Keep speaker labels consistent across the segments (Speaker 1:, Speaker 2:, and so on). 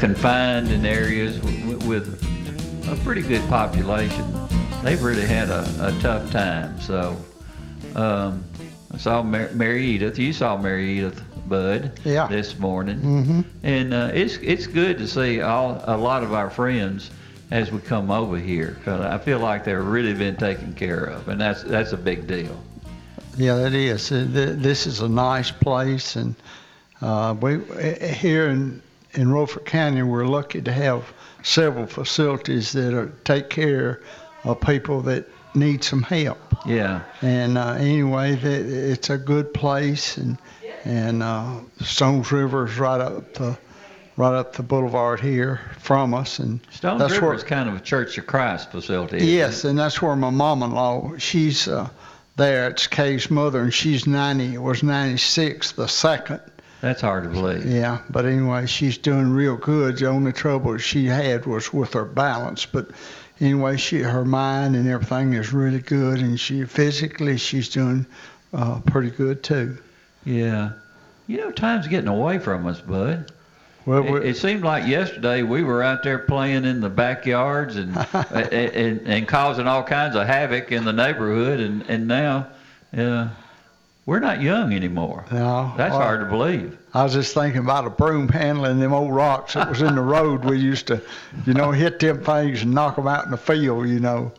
Speaker 1: Confined in areas w- with a pretty good population. They've really had a, a tough time. So um, I saw Mar- Mary Edith. You saw Mary Edith, Bud,
Speaker 2: Yeah.
Speaker 1: this morning, mm-hmm. and uh, it's it's good to see all a lot of our friends as we come over here because I feel like they're really been taken care of, and that's that's a big deal.
Speaker 2: Yeah, that is. This is a nice place, and uh, we uh, here in in Rutherford County, we're lucky to have several facilities that are, take care of people that need some help.
Speaker 1: Yeah.
Speaker 2: And uh, anyway, that it's a good place, and and uh, Stones River is right up the right up the boulevard here from us, and
Speaker 1: Stone
Speaker 2: that's
Speaker 1: River
Speaker 2: where
Speaker 1: is kind of a Church of Christ facility.
Speaker 2: Yes, and that's where my mom-in-law. She's uh, there. It's Kay's mother, and she's 90. Was 96 the second.
Speaker 1: That's hard to believe.
Speaker 2: Yeah, but anyway, she's doing real good. The only trouble she had was with her balance, but anyway, she her mind and everything is really good, and she physically she's doing uh, pretty good too.
Speaker 1: Yeah. You know, time's getting away from us, bud.
Speaker 2: Well,
Speaker 1: It, it seemed like yesterday we were out there playing in the backyards and, and and causing all kinds of havoc in the neighborhood, and and now, uh, we're not young anymore.
Speaker 2: no,
Speaker 1: That's
Speaker 2: well,
Speaker 1: hard to believe.
Speaker 2: I was just thinking about a broom handling them old rocks that was in the road. We used to, you know, hit them things and knock them out in the field, you know.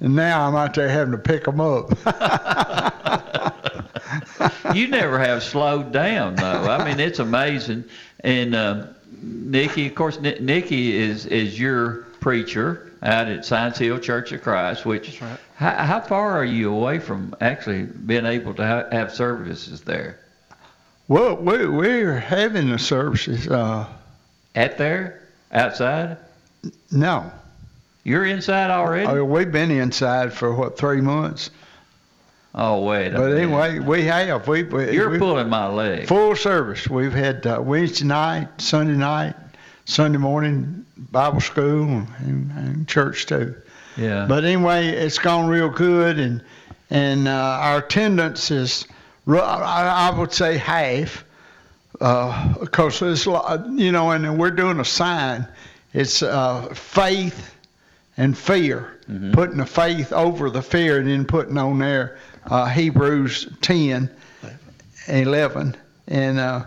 Speaker 2: And now I'm out there having to pick them up.
Speaker 1: you never have slowed down though. I mean, it's amazing. And uh, Nikki, of course, Ni- Nikki is is your preacher out at Science Hill Church of Christ. Which how, how far are you away from actually being able to ha- have services there?
Speaker 2: well, we, we're having the services. Uh,
Speaker 1: At there, outside.
Speaker 2: no,
Speaker 1: You're inside already.
Speaker 2: I mean, we've been inside for what three months.
Speaker 1: Oh wait. a
Speaker 2: But
Speaker 1: minute.
Speaker 2: anyway, we have. We, we
Speaker 1: you're
Speaker 2: we,
Speaker 1: pulling my leg.
Speaker 2: full service. We've had uh, Wednesday night, Sunday night, Sunday morning Bible school and, and church too.
Speaker 1: Yeah.
Speaker 2: But anyway, it's gone real good, and and uh, our attendance is, I, I would say half, because it's a lot- you know, and we're doing a sign. It's uh, faith and fear, putting the faith over the fear, and then putting on there uh, Hebrews 10, 11, and uh,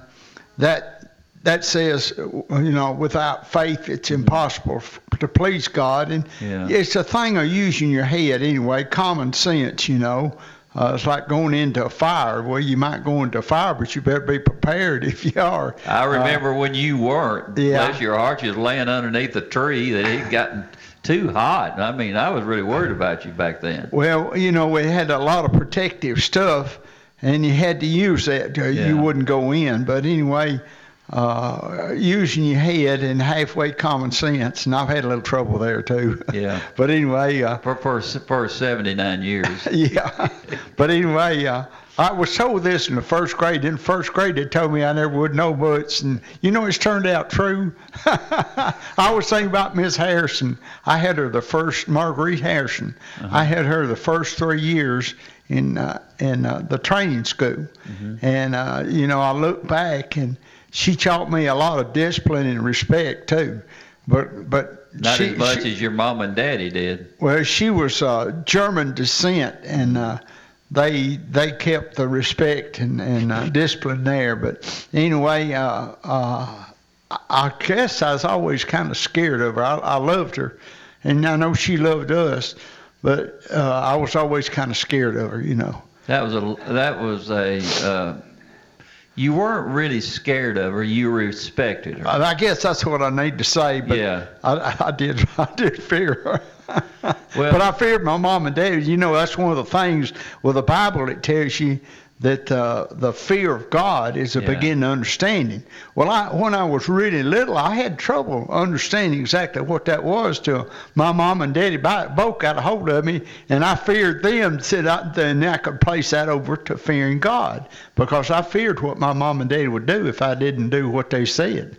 Speaker 2: that that says, you know, without faith, it's mm-hmm. impossible f- to please God, and
Speaker 1: Yeah.
Speaker 2: it's a thing of using your head anyway, common sense, you know. Uh, it's like going into a fire. Well, you might go into a fire, but you better be prepared if you are.
Speaker 1: I uh, remember when you weren't.
Speaker 2: yeah.
Speaker 1: Bless your heart, you was laying underneath a tree that had gotten too hot. I mean, I was really worried uh-huh. about you back then.
Speaker 2: Well, you know, we had a lot of protective stuff, and you had to use that. Uh,
Speaker 1: yeah.
Speaker 2: You wouldn't go in. But anyway, uh, using your head and halfway common sense, and I've had a little trouble there too.
Speaker 1: Yeah.
Speaker 2: but anyway, uh,
Speaker 1: For for for 79 years.
Speaker 2: yeah. But anyway, uh, I was told this in the first grade. In first grade, they told me I never would know much, and you know it's turned out true. I was thinking about Miss Harrison. I had her the first Marguerite Harrison. I had her the first three years in uh, in uh, the training school, and uh, you know I look back and she taught me a lot of discipline and respect too. But but
Speaker 1: Not
Speaker 2: she,
Speaker 1: as much
Speaker 2: she-
Speaker 1: as your mom and daddy did.
Speaker 2: well, she was uh, German descent, and uh, they they kept the respect and, and uh, discipline there. But anyway, uh, uh, I- guess I was always kind of scared of her. I, I loved her, and I know she loved us, but uh, I was always kind of scared of her, you know.
Speaker 1: That was a that was a uh, you weren't really scared of her. You respected her.
Speaker 2: I guess that's what I need to say. But
Speaker 1: Yeah.
Speaker 2: I, I did I did fear her.
Speaker 1: Well-
Speaker 2: but I feared my mom and dad. You know, that's one of the things with the Bible. It tells you that uh, the fear of God is a
Speaker 1: Yeah.
Speaker 2: beginning understanding. Well, I, when I was really little, I had trouble understanding exactly what that was till my mom and daddy both got a hold of me, and I feared them. Said I, then I could place that over to fearing God because I feared what my mom and daddy would do if I didn't do what they said.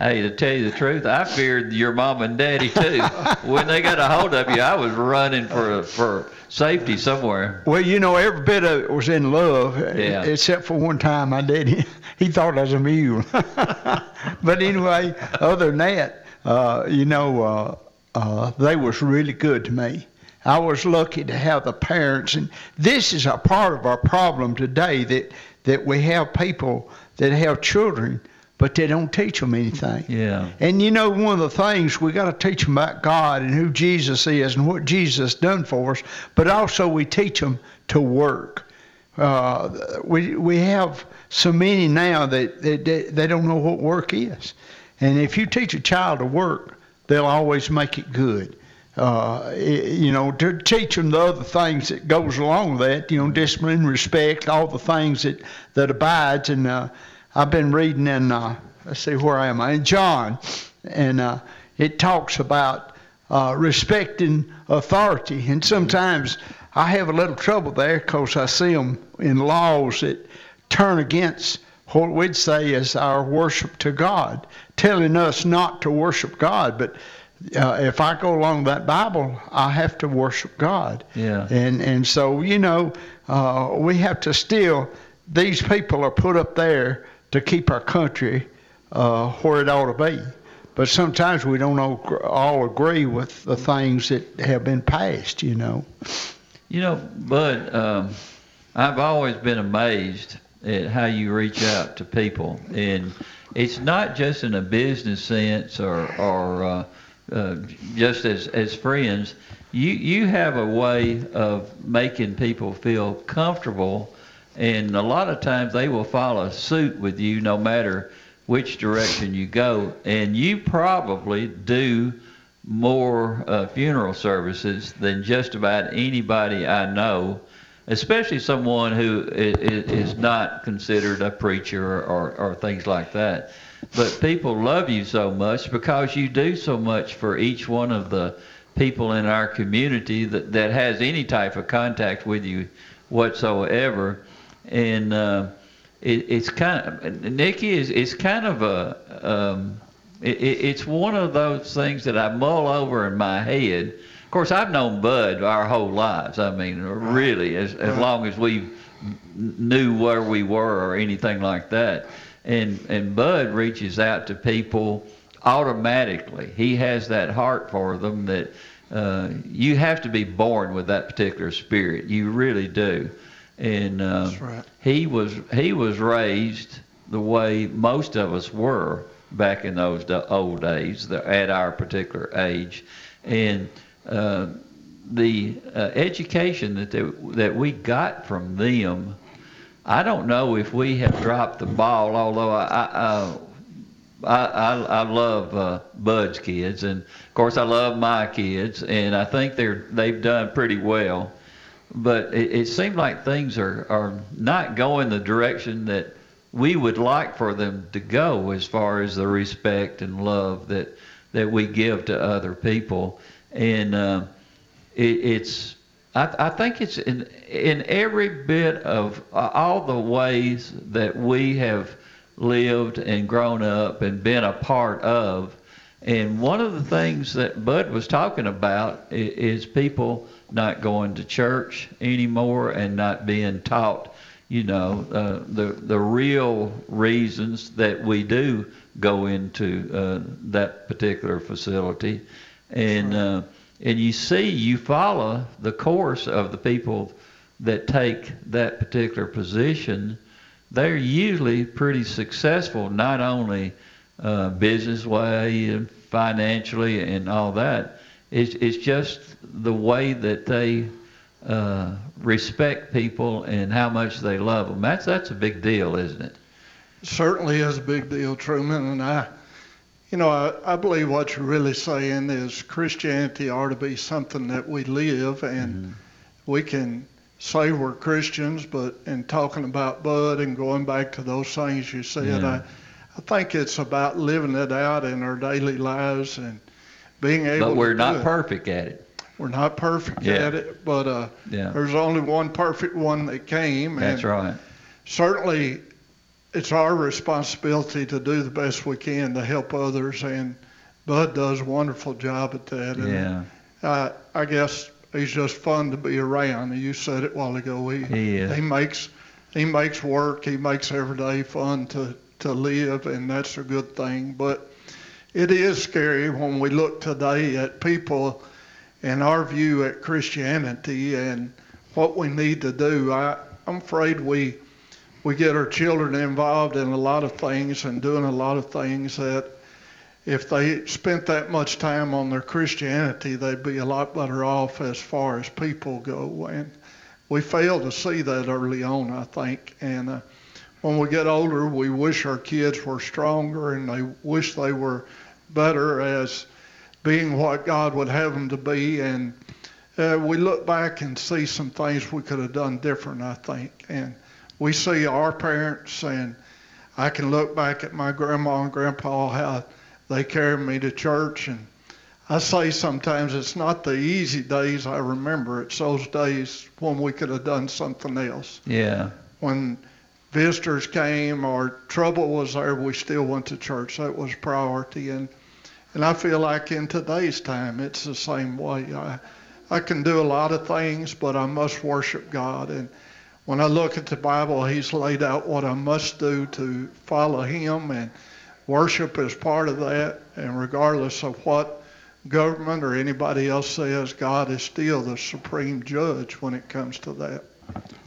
Speaker 1: Hey, to tell you the truth, I feared your mom and daddy too. when they got a hold of you, I was running for for safety somewhere.
Speaker 2: Well, you know, every bit of it was in love,
Speaker 1: Yeah.
Speaker 2: except for one time my daddy, he thought I was a mule. but anyway, other than that, uh, you know, uh, uh, they was really good to me. I was lucky to have the parents, and this is a part of our problem today that that we have people that have children, but they don't teach them anything.
Speaker 1: Yeah.
Speaker 2: And you know, one of the things we got to teach them about God and who Jesus is and what Jesus done for us, but also we teach them to work. Uh, we we have so many now that, that, that they don't know what work is, and if you teach a child to work, they'll always make it good. Uh, you know, to teach them the other things that goes along with that, you know, discipline, respect, all the things that that abides. And uh, I've been reading in, uh, let's see, where I am I? In John, and uh, it talks about uh, respecting authority. And sometimes I have a little trouble there because I see them in laws that turn against what we'd say is our worship to God, telling us not to worship God. But uh, if I go along that Bible, I have to worship God.
Speaker 1: Yeah.
Speaker 2: And and so you know, uh, we have to still. These people are put up there to keep our country uh, where it ought to be. But sometimes we don't all, agree with the things that have been passed. You know.
Speaker 1: You know, Bud, um, I've always been amazed at how you reach out to people, and it's not just in a business sense or or uh, uh, just as as friends. You you have a way of making people feel comfortable, and a lot of times they will follow suit with you, no matter which direction you go, and you probably do more uh, funeral services than just about anybody I know, especially someone who is, is not considered a preacher or, or things like that. But people love you so much because you do so much for each one of the people in our community that, that has any type of contact with you whatsoever. And uh, it, it's kind of Nikki is it's kind of a um, it, it, it's one of those things that I mull over in my head. Of course, I've known Bud our whole lives. I mean, really, as as long as we knew where we were or anything like that. And and Bud reaches out to people automatically. He has that heart for them that uh, you have to be born with that particular spirit. You really do. And uh,
Speaker 2: right.
Speaker 1: he was he was raised the way most of us were back in those old days, the, at our particular age, and uh, the uh, education that they, that we got from them. I don't know if we have dropped the ball, although I, I, uh, I, I, I love uh, Bud's kids, and of course I love my kids, and I think they're they've done pretty well. But it, it seems like things are, are not going the direction that we would like for them to go as far as the respect and love that that we give to other people, and uh, it, it's I, I think it's in in every bit of uh, all the ways that we have lived and grown up and been a part of. And one of the things that Bud was talking about is, is people not going to church anymore and not being taught, you know, uh, the the real reasons that we do go into uh, that particular facility, and uh, and you see, you follow the course of the people that take that particular position. They're usually pretty successful, not only uh, business way and financially and all that. It's, it's just the way that they uh, respect people and how much they love them. That's that's a big deal, isn't it?
Speaker 3: Certainly is a big deal, Truman, and I you know, I, I believe what you're really saying is Christianity ought to be something that we live, and mm-hmm. we can say we're Christians, but in talking about Bud and going back to those things you said, yeah. I, I think it's about living it out in our daily lives and being able.
Speaker 1: But we're not perfect at it.
Speaker 3: We're not perfect yeah. at it, but uh, yeah. there's only one perfect one that came.
Speaker 1: That's right.
Speaker 3: Certainly, it's our responsibility to do the best we can to help others, and Bud does a wonderful job at that. And
Speaker 1: yeah.
Speaker 3: I, I guess he's just fun to be around. You said it a while ago. He,
Speaker 1: he, is.
Speaker 3: he makes he makes work. He makes every day fun to to live, and that's a good thing. But it is scary when we look today at people and our view at Christianity and what we need to do. I, I'm afraid we we get our children involved in a lot of things and doing a lot of things that if they spent that much time on their Christianity, they'd be a lot better off as far as people go. And we fail to see that early on, I think. And uh, when we get older, we wish our kids were stronger and they wish they were better as being what God would have them to be. And uh, we look back and see some things we could have done different, I think. And we see our parents, and I can look back at my grandma and grandpa, how they carried me to church. And I say sometimes it's not the easy days I remember, it's those days when we could have done something else.
Speaker 1: Yeah.
Speaker 3: When visitors came or trouble was there, we still went to church. That was priority. And and I feel like in today's time, it's the same way. I, I can do a lot of things, but I must worship God. And when I look at the Bible, He's laid out what I must do to follow Him, and worship is part of that. And regardless of what government or anybody else says, God is still the supreme judge when it comes to that.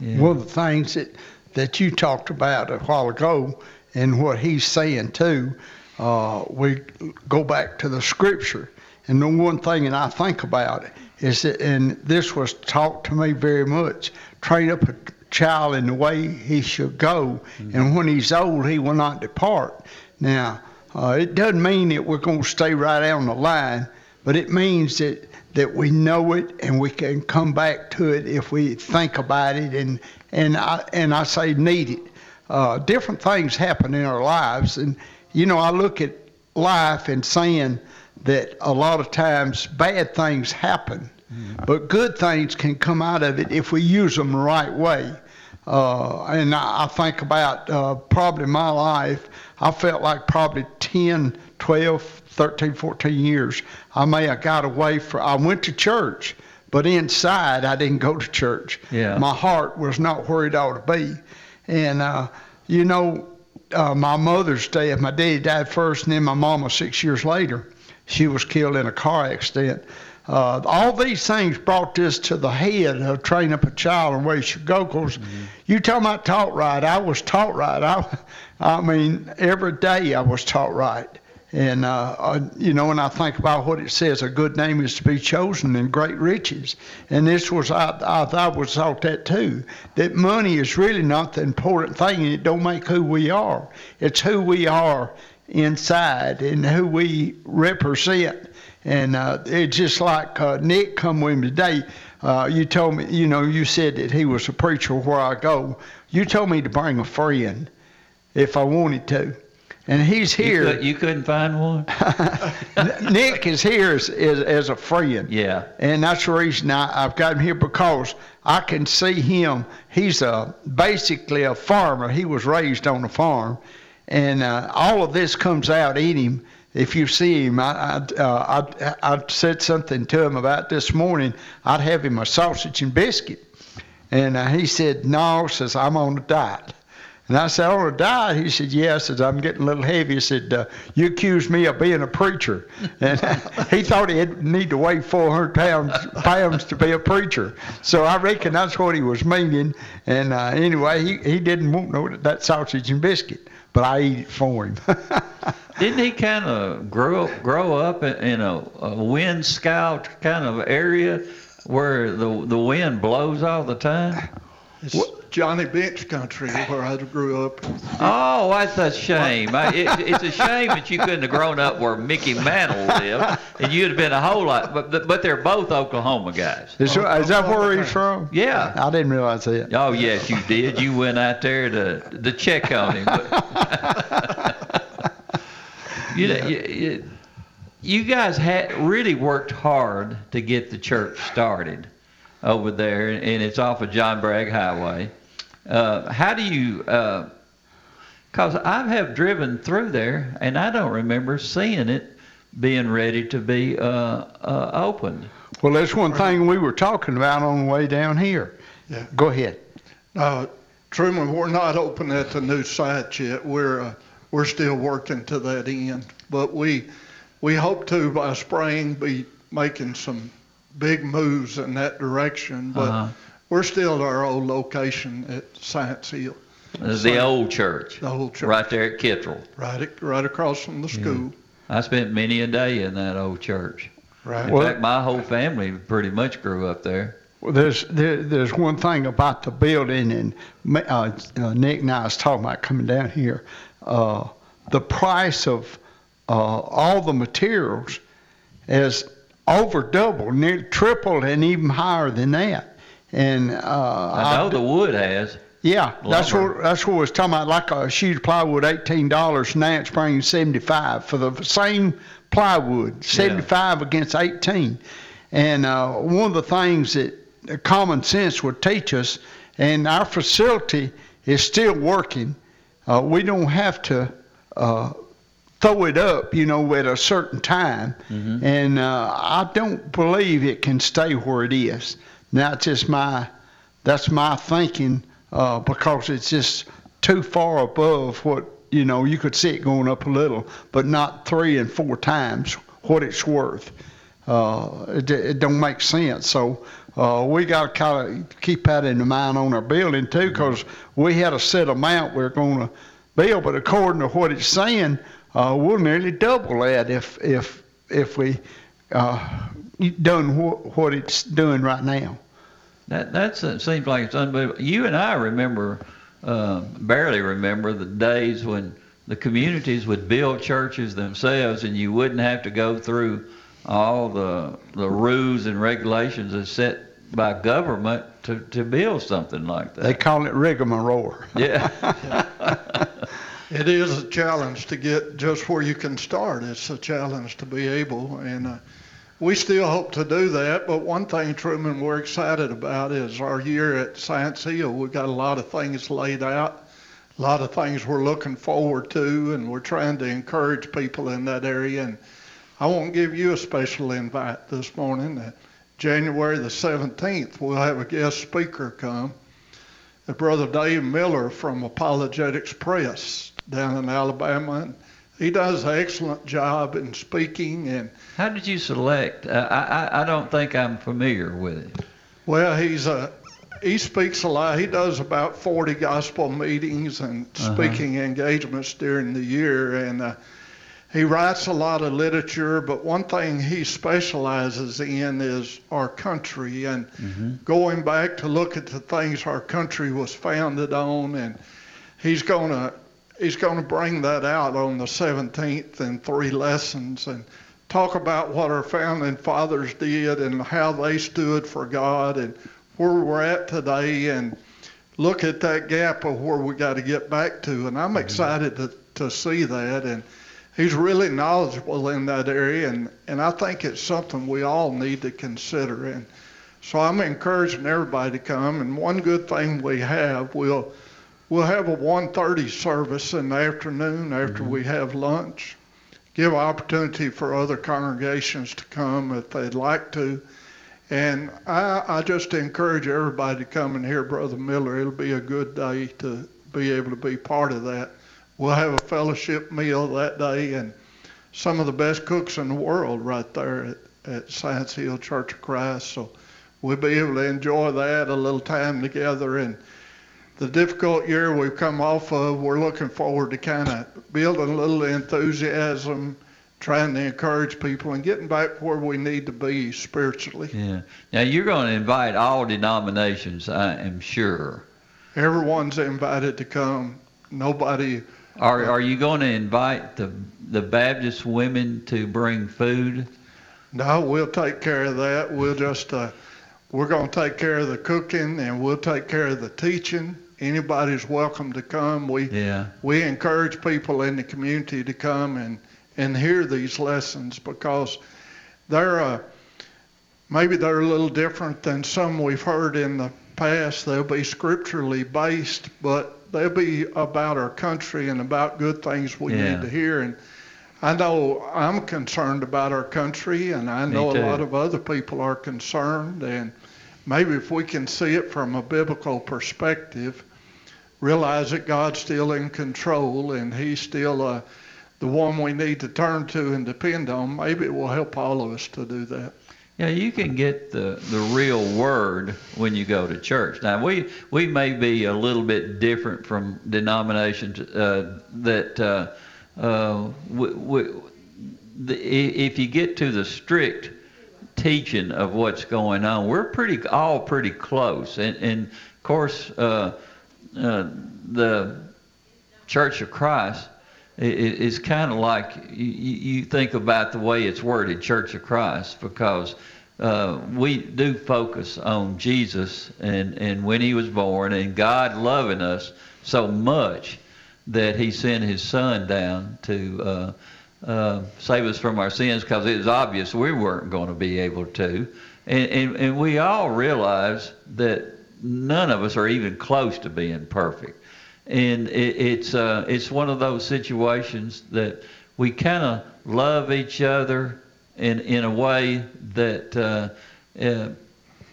Speaker 2: Yeah. One of the things that, that you talked about a while ago, and what He's saying too, uh, we go back to the Scripture. And the one thing that I think about is that, and this was taught to me very much, train up a child in the way he should go, mm-hmm. and when he's old, he will not depart. Now, uh, it doesn't mean that we're going to stay right on the line, but it means that, that we know it and we can come back to it if we think about it and, and, I, and I say need it. Uh, different things happen in our lives, and you know, I look at life and saying that a lot of times bad things happen, mm-hmm. but good things can come out of it if we use them the right way. Uh, and I, I think about uh, probably my life, I felt like probably 10, 12, 13, 14 years, I may have got away from, I went to church, but inside I didn't go to church.
Speaker 1: Yeah.
Speaker 2: My heart was not where it ought to be. And, uh, you know, uh, my mother's dead. My daddy died first, and then my mama six years later. She was killed in a car accident. Uh, all these things brought this to the head of training up a child and where he should go. Because mm-hmm. you talking about taught right, I was taught right. I, I mean, every day I was taught right. And, uh, uh, you know, when I think about what it says, a good name is to be chosen and great riches. And this was, I, I, I was taught that too, that money is really not the important thing it don't make who we are. It's who we are inside and who we represent. And uh, it's just like uh, Nick come with me today. Uh, you told me, you know, you said that he was a preacher where I go. You told me to bring a friend if I wanted to. And he's
Speaker 1: You,
Speaker 2: here.
Speaker 1: could, you couldn't find one?
Speaker 2: Nick is here as, as, as a friend.
Speaker 1: Yeah.
Speaker 2: And that's the reason I, I've got him here because I can see him. He's a, basically a farmer. He was raised on a farm. And uh, all of this comes out in him. If you see him, I, I, uh, I, I said something to him about this morning. I'd have him a sausage and biscuit. And uh, he said, No, says, I'm on a diet. And I said, on a diet? He said, yeah. I said, I'm getting a little heavy. He said, uh, you accused me of being a preacher. And he thought he'd need to weigh 400 pounds, pounds to be a preacher. So I reckon that's what he was meaning. And uh, anyway, he, he didn't want no that sausage and biscuit, but I eat it for him.
Speaker 1: Didn't he kind of grow grow up in, in a, a wind scout kind of area where the the wind blows all the time?
Speaker 3: It's Johnny Bench country where I grew up.
Speaker 1: Oh, that's a shame. I, it, it's a shame that you couldn't have grown up where Mickey Mantle lived, and you'd have been a whole lot. But but they're both Oklahoma guys.
Speaker 2: is, is that where he's from?
Speaker 1: Yeah.
Speaker 2: I didn't realize that.
Speaker 1: Oh yes, you did. You went out there to to check on him. you, know, you, you, you guys had really worked hard to get the church started over there, and it's off of John Bragg Highway. Uh, how do you? Because I have driven through there, and I don't remember seeing it being ready to be uh, uh, opened.
Speaker 2: Well, that's one thing we were talking about on the way down here.
Speaker 3: Yeah.
Speaker 2: Go ahead.
Speaker 3: Uh, Truman, we're not open at the new site yet. We're uh, we're still working to that end, but we we hope to by spring be making some big moves in that direction. But
Speaker 1: Uh-huh.
Speaker 3: We're still at our old location at Science Hill,
Speaker 1: Is the old church,
Speaker 3: the old church,
Speaker 1: right there at Kittrell.
Speaker 3: right, ac- right across from the school.
Speaker 1: I spent many a day in that old church.
Speaker 3: Right.
Speaker 1: In
Speaker 2: Well-
Speaker 1: fact, my whole family pretty much grew up there.
Speaker 2: Well, there's there, there's one thing about the building, and uh, uh, Nick and I was talking about coming down here. Uh, the price of uh, all the materials is over double, nearly tripled, and even higher than that. And uh,
Speaker 1: I know
Speaker 2: I've-
Speaker 1: the wood has.
Speaker 2: yeah, that's what that's what I was talking about. Like a sheet of plywood, eighteen dollars. Now it's bringing seventy five for the same plywood. Seventy five against eighteen. And uh, one of the things that uh, common sense would teach us, and our facility is still working. Uh, we don't have to uh, throw it up, you know, at a certain time. And uh, I don't believe it can stay where it is. Now, it's just my that's my thinking uh, because it's just too far above what you know you could see it going up a little, but not three and four times what it's worth. Uh, it, it don't make sense. So uh, we got to kind of keep that in the mind on our building too, because we had a set amount we're going to build, but according to what it's saying, uh, we'll nearly double that if if if we uh, done what, what it's doing right now.
Speaker 1: That that's it seems like it's unbelievable. You and I remember, uh, barely remember the days when the communities would build churches themselves, and you wouldn't have to go through all the the rules and regulations that's set by government to, to build something like that.
Speaker 2: They call it rigmarole.
Speaker 1: Yeah.
Speaker 3: It is a challenge to get just where you can start. It's a challenge to be able, and uh, we still hope to do that. But one thing, Truman, we're excited about is our year at Science Hill. We've got a lot of things laid out, a lot of things we're looking forward to, and we're trying to encourage people in that area. And I won't give you a special invite this morning. Uh, January the 17th, we'll have a guest speaker come. Brother Dave Miller from Apologetics Press down in Alabama. And he does an excellent job in speaking. And
Speaker 1: How did you select? Uh, I, I I don't think I'm familiar with it.
Speaker 3: well, he's a he speaks a lot. He does about 40 gospel meetings and
Speaker 1: Uh-huh.
Speaker 3: speaking engagements during the year. And uh, he writes a lot of literature, but one thing he specializes in is our country and going back to look at the things our country was founded on. And he's going to he's going to bring that out on the 17th in three lessons and talk about what our founding fathers did and how they stood for God and where we're at today and look at that gap of where we got to get back to. And I'm mm-hmm. excited to to see that, and he's really knowledgeable in that area, and and I think it's something we all need to consider. And so I'm encouraging everybody to come. And one good thing we have, we'll we'll have a 1:30 service in the afternoon after mm-hmm. we have lunch. Give opportunity for other congregations to come if they'd like to. And I, I just encourage everybody to come and hear Brother Miller. It'll be a good day to be able to be part of that. We'll have a fellowship meal that day and some of the best cooks in the world right there at, at Science Hill Church of Christ. So we'll be able to enjoy that, a little time together. And the difficult year we've come off of, we're looking forward to kind of building a little enthusiasm trying to encourage people and getting back where we need to be spiritually.
Speaker 1: Yeah. Now you're going to invite all denominations, I am sure.
Speaker 3: Everyone's invited to come. Nobody.
Speaker 1: Are Are you going to invite the the Baptist women to bring food?
Speaker 3: No, we'll take care of that. We'll just uh, we're going to take care of the cooking and we'll take care of the teaching. Anybody's welcome to come. We
Speaker 1: yeah.
Speaker 3: we encourage people in the community to come and and hear these lessons because they're uh, maybe they're a little different than some we've heard in the past. They'll be scripturally based, but they'll be about our country and about good things we yeah. need to hear. And I know I'm concerned about our country, and I know a lot of other people are concerned. And maybe if we can see it from a biblical perspective, realize that God's still in control and He's still uh, the one we need to turn to and depend on, maybe it will help all of us to do that.
Speaker 1: Yeah, you can get the, the real word when you go to church. Now, we, we may be a little bit different from denominations uh, that uh, uh, we, we, the, if you get to the strict teaching of what's going on, we're pretty all pretty close. And, and of course, uh, uh, the Church of Christ it's kind of like you, you think about the way it's worded, Church of Christ, because uh, we do focus on Jesus and, and when he was born and God loving us so much that he sent his son down to uh, save us from our sins because it was obvious we weren't going to be able to. And, and, and we all realize that none of us are even close to being perfect and it, it's uh, it's one of those situations that we kind of love each other in in a way that uh, uh,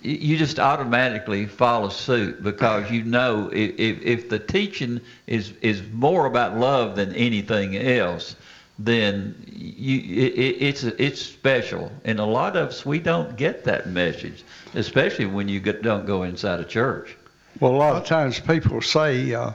Speaker 1: you just automatically follow suit because you know if if the teaching is is more about love than anything else, then you it, it's it's special. And a lot of us we don't get that message, especially when you get, don't go inside a church.
Speaker 2: Well, a lot of times people say. Uh,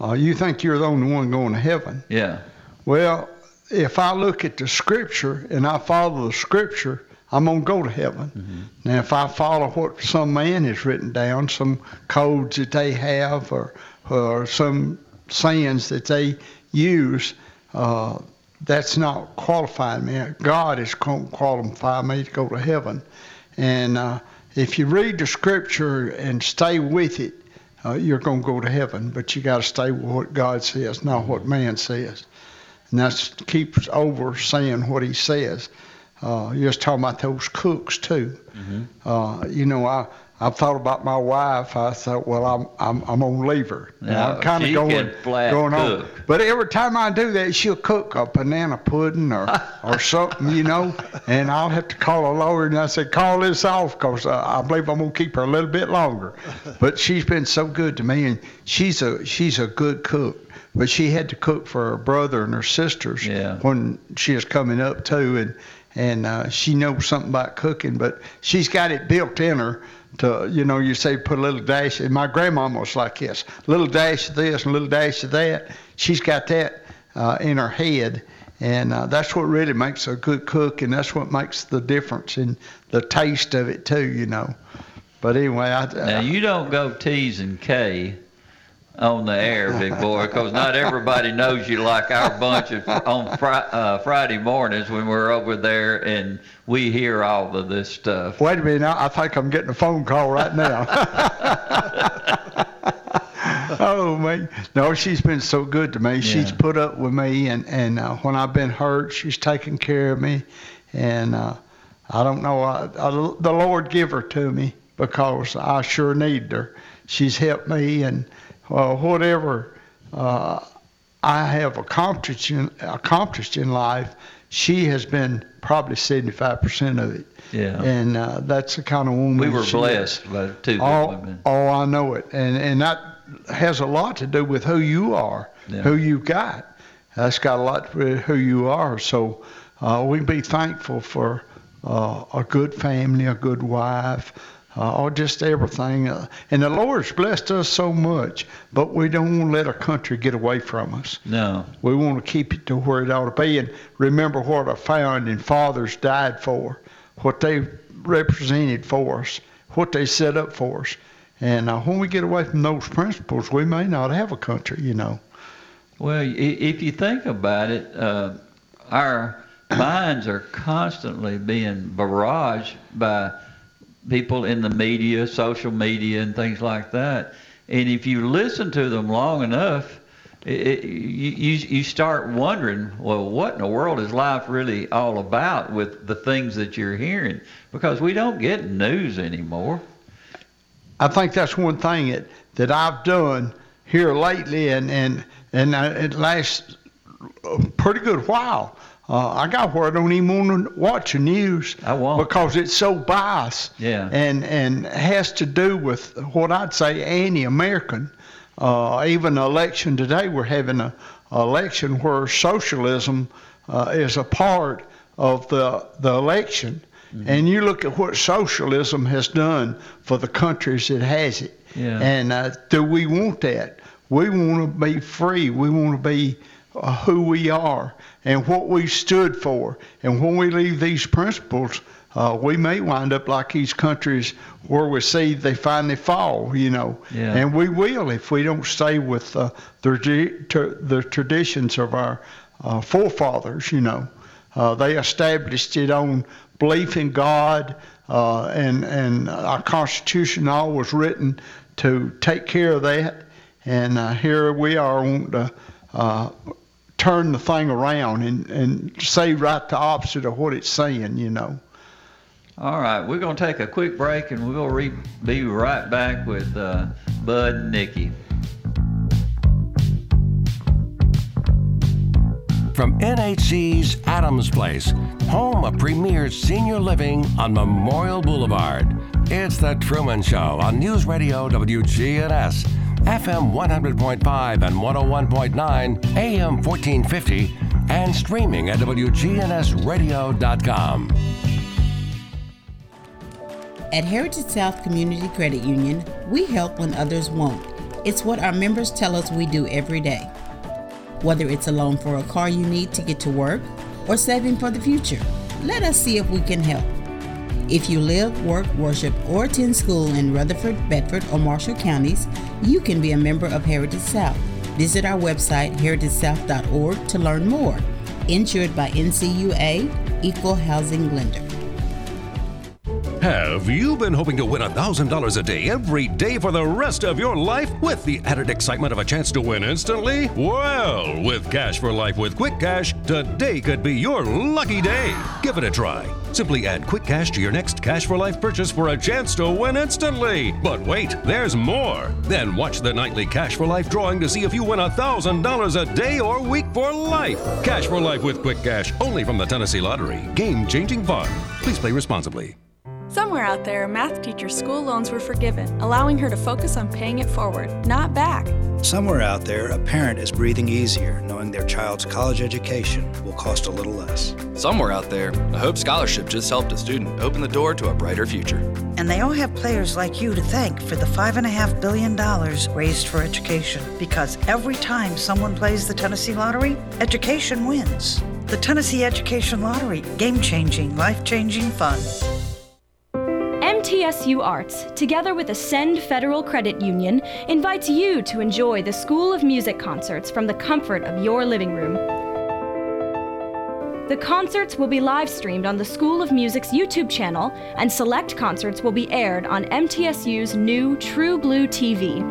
Speaker 2: uh, you think you're the only one going to heaven.
Speaker 1: Yeah.
Speaker 2: Well, if I look at the scripture and I follow the scripture, I'm going to go to heaven. Mm-hmm. Now, if I follow what some man has written down, some codes that they have, or, or some sayings that they use, uh, that's not qualifying me. God is going to qualify me to go to heaven. And uh, if you read the scripture and stay with it, uh, you're going to go to heaven, but you got to stay with what God says, not what man says. And that keeps over saying what he says. Uh, you're just talking about those cooks too. Mm-hmm. Uh, you know, I I thought about my wife. I thought, well, I'm I'm I'm gonna leave her.
Speaker 1: No, I'm kind of going going cook. on.
Speaker 2: But every time I do that, she'll cook a banana pudding or or something, you know. And I'll have to call a lawyer and I said, call this off because uh, I believe I'm gonna keep her a little bit longer. But she's been so good to me, and she's a she's a good cook. But she had to cook for her brother and her sisters
Speaker 1: yeah.
Speaker 2: when she was coming up too, and and uh, she knows something about cooking. But she's got it built in her to, you know, you say put a little dash. And my grandma was like this, a little dash of this and a little dash of that. She's got that uh, in her head. And uh, that's what really makes a good cook, and that's what makes the difference in the taste of it too, you know. But anyway, I,
Speaker 1: now you don't go teasing Kay on the air, big boy, because not everybody knows you like our bunch of, on fri- uh, Friday mornings when we're over there and we hear all of this stuff.
Speaker 2: Wait a minute, I think I'm getting a phone call right now. oh man, no, she's been so good to me. She's put up with me, and and uh, when I've been hurt, she's taken care of me, and uh, I don't know, I, I, the Lord give her to me because I sure need her. She's helped me, and uh, whatever uh, I have accomplished in, accomplished in life, she has been probably 75% of it.
Speaker 1: Yeah.
Speaker 2: And uh, that's the kind of woman
Speaker 1: We were blessed by two good
Speaker 2: Oh,
Speaker 1: women.
Speaker 2: oh, I know it, and and that has a lot to do with who you are,
Speaker 1: Yeah.
Speaker 2: who you've got. That's got a lot to do with who you are. So uh, we be thankful for uh, a good family, a good wife, uh, or just everything. Uh, and the Lord's blessed us so much, but we don't want to let our country get away from us.
Speaker 1: No.
Speaker 2: We want to keep it to where it ought to be and remember what our founding fathers died for, what they represented for us, what they set up for us. And uh, when we get away from those principles, we may not have a country, you know.
Speaker 1: Well, if you think about it, uh, our minds are constantly being barraged by people in the media, social media, and things like that. And if you listen to them long enough, it, it, you, you start wondering, well, what in the world is life really all about with the things that you're hearing? Because we don't get news anymore.
Speaker 2: I think that's one thing that, that I've done here lately, and and and uh, it lasts a pretty good while. Uh, I got where I don't even want to watch the news
Speaker 1: I won't.
Speaker 2: because it's so biased.
Speaker 1: Yeah.
Speaker 2: And and has to do with what I'd say anti-American. Uh, even election today, we're having a, a election where socialism uh, is a part of the the election.
Speaker 1: Mm-hmm.
Speaker 2: And you look at what socialism has done for the countries that has it.
Speaker 1: Yeah.
Speaker 2: And uh, do we want that? We want to be free. We want to be uh, who we are and what we stood for. And when we leave these principles, uh, we may wind up like these countries where we see they finally fall, you know.
Speaker 1: Yeah.
Speaker 2: And we will if we don't stay with uh, the, the traditions of our uh, forefathers, you know. Uh, they established it on belief in God, uh, and and our Constitution all was written to take care of that. And uh, here we are to uh, turn the thing around and, and say right the opposite of what it's saying, you know.
Speaker 1: All right, we're going to take a quick break and we'll re- be right back with uh, Bud and Nikki.
Speaker 4: From NHC's Adams Place, home of premier senior living on Memorial Boulevard. It's The Truman Show on News Radio WGNS, FM 100.5 and 101.9, AM 1450, and streaming at WGNSradio.com.
Speaker 5: At Heritage South Community Credit Union, we help when others won't. It's what our members tell us we do every day. Whether it's a loan for a car you need to get to work or saving for the future, let us see if we can help. If you live, work, worship, or attend school in Rutherford, Bedford, or Marshall counties, you can be a member of Heritage South. Visit our website, heritagesouth.org, to learn more. Insured by NCUA, Equal Housing Lender.
Speaker 6: Have you been hoping to win $1,000 a day every day for the rest of your life with the added excitement of a chance to win instantly? Well, with Cash for Life with Quick Cash, today could be your lucky day. Give it a try. Simply add Quick Cash to your next Cash for Life purchase for a chance to win instantly. But wait, there's more. Then watch the nightly Cash for Life drawing to see if you win $1,000 a day or week for life. Cash for Life with Quick Cash, only from the Tennessee Lottery. Game changing fun. Please play responsibly.
Speaker 7: Somewhere out there, a math teacher's school loans were forgiven, allowing her to focus on paying it forward, not back.
Speaker 8: Somewhere out there, a parent is breathing easier knowing their child's college education will cost a little less.
Speaker 9: Somewhere out there, a Hope Scholarship just helped a student open the door to a brighter future.
Speaker 10: And they all have players like you to thank for the $5.5 billion raised for education. Because every time someone plays the Tennessee Lottery, education wins. The Tennessee Education Lottery game changing, life changing fun.
Speaker 11: MTSU Arts, together with Ascend Federal Credit Union, invites you to enjoy the School of Music concerts from the comfort of your living room. The concerts will be live streamed on the School of Music's YouTube channel, and select concerts will be aired on MTSU's new True Blue TV.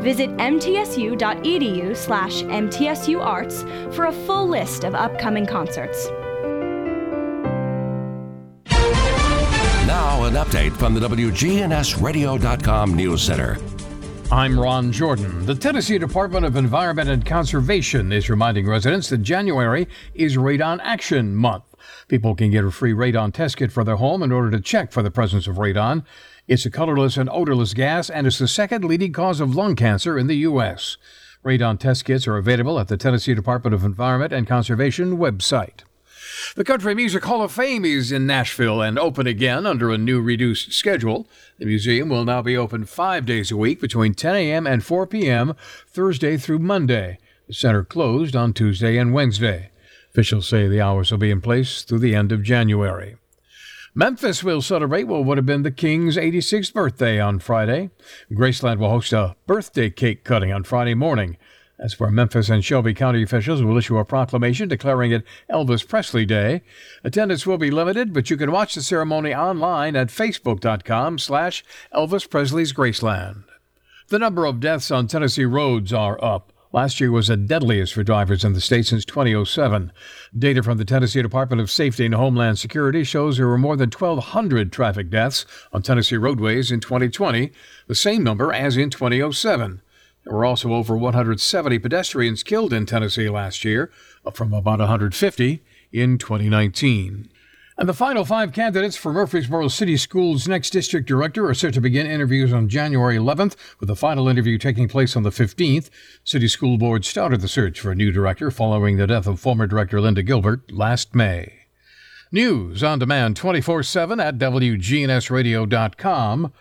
Speaker 11: Visit mtsu.edu slash mtsuarts for a full list of upcoming concerts.
Speaker 4: An update from the WGNSradio.com News Center.
Speaker 12: I'm Ron Jordan. The Tennessee Department of Environment and Conservation is reminding residents that January is Radon Action Month. People can get a free radon test kit for their home in order to check for the presence of radon. It's a colorless and odorless gas and is the second leading cause of lung cancer in the U.S. Radon test kits are available at the Tennessee Department of Environment and Conservation website. The Country Music Hall of Fame is in Nashville and open again under a new reduced schedule. The museum will now be open five days a week between 10 a.m. and 4 p.m., Thursday through Monday. The center closed on Tuesday and Wednesday. Officials say the hours will be in place through the end of January. Memphis will celebrate what would have been the King's 86th birthday on Friday. Graceland will host a birthday cake cutting on Friday morning. That's for Memphis and Shelby County officials will issue a proclamation declaring it Elvis Presley Day. Attendance will be limited, but you can watch the ceremony online at facebook.com slash Elvis Presley's Graceland. The number of deaths on Tennessee roads are up. Last year was the deadliest for drivers in the state since 2007. Data from the Tennessee Department of Safety and Homeland Security shows there were more than 1,200 traffic deaths on Tennessee roadways in 2020, the same number as in 2007. There were also over 170 pedestrians killed in Tennessee last year, up from about 150 in 2019. And the final five candidates for Murfreesboro City Schools' next district director are set to begin interviews on January 11th, with the final interview taking place on the 15th. City School Board started the search for a new director following the death of former director Linda Gilbert last May. News on demand 24 7 at WGNSradio.com.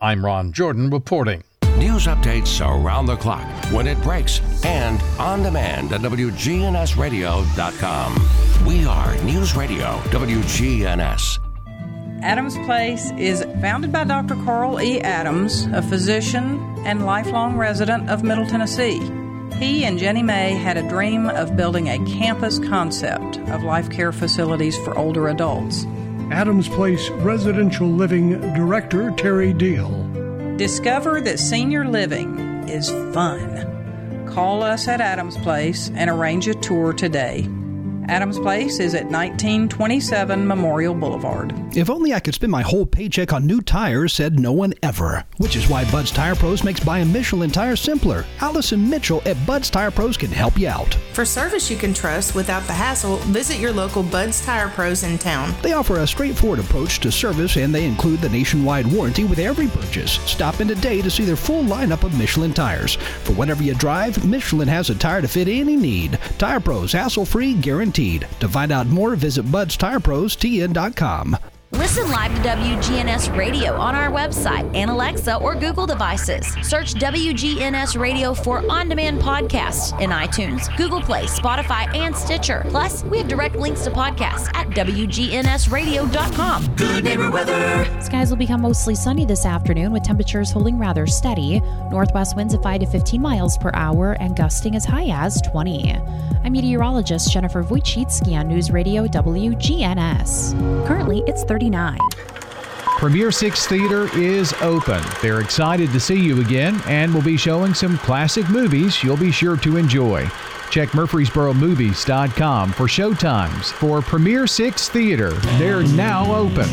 Speaker 12: I'm Ron Jordan reporting.
Speaker 4: News updates around the clock, when it breaks, and on demand at WGNSradio.com. We are News Radio WGNS.
Speaker 13: Adams Place is founded by Dr. Carl E. Adams, a physician and lifelong resident of Middle Tennessee. He and Jenny May had a dream of building a campus concept of life care facilities for older adults.
Speaker 14: Adams Place Residential Living Director Terry Deal.
Speaker 13: Discover that senior living is fun. Call us at Adams Place and arrange a tour today. Adams Place is at 1927 Memorial Boulevard.
Speaker 15: If only I could spend my whole paycheck on new tires, said no one ever. Which is why Bud's Tire Pros makes buying Michelin tires simpler. Allison Mitchell at Bud's Tire Pros can help you out.
Speaker 16: For service you can trust without the hassle, visit your local Bud's Tire Pros in town.
Speaker 15: They offer a straightforward approach to service and they include the nationwide warranty with every purchase. Stop in today to see their full lineup of Michelin tires. For whatever you drive, Michelin has a tire to fit any need. Tire Pros, hassle free, guaranteed. To find out more, visit budstireprostn.com.
Speaker 17: Listen live to WGNS Radio on our website and Alexa or Google devices. Search WGNS Radio for on demand podcasts in iTunes, Google Play, Spotify, and Stitcher. Plus, we have direct links to podcasts at WGNSradio.com.
Speaker 18: Good neighbor weather. Skies will become mostly sunny this afternoon with temperatures holding rather steady. Northwest winds of 5 to 15 miles per hour and gusting as high as 20. I'm meteorologist Jennifer Wojcicki on News Radio WGNS. Currently, it's 39.
Speaker 19: Premier Six Theater is open. They're excited to see you again and will be showing some classic movies you'll be sure to enjoy. Check MurfreesboroMovies.com for showtimes for Premier Six Theater. They're now open.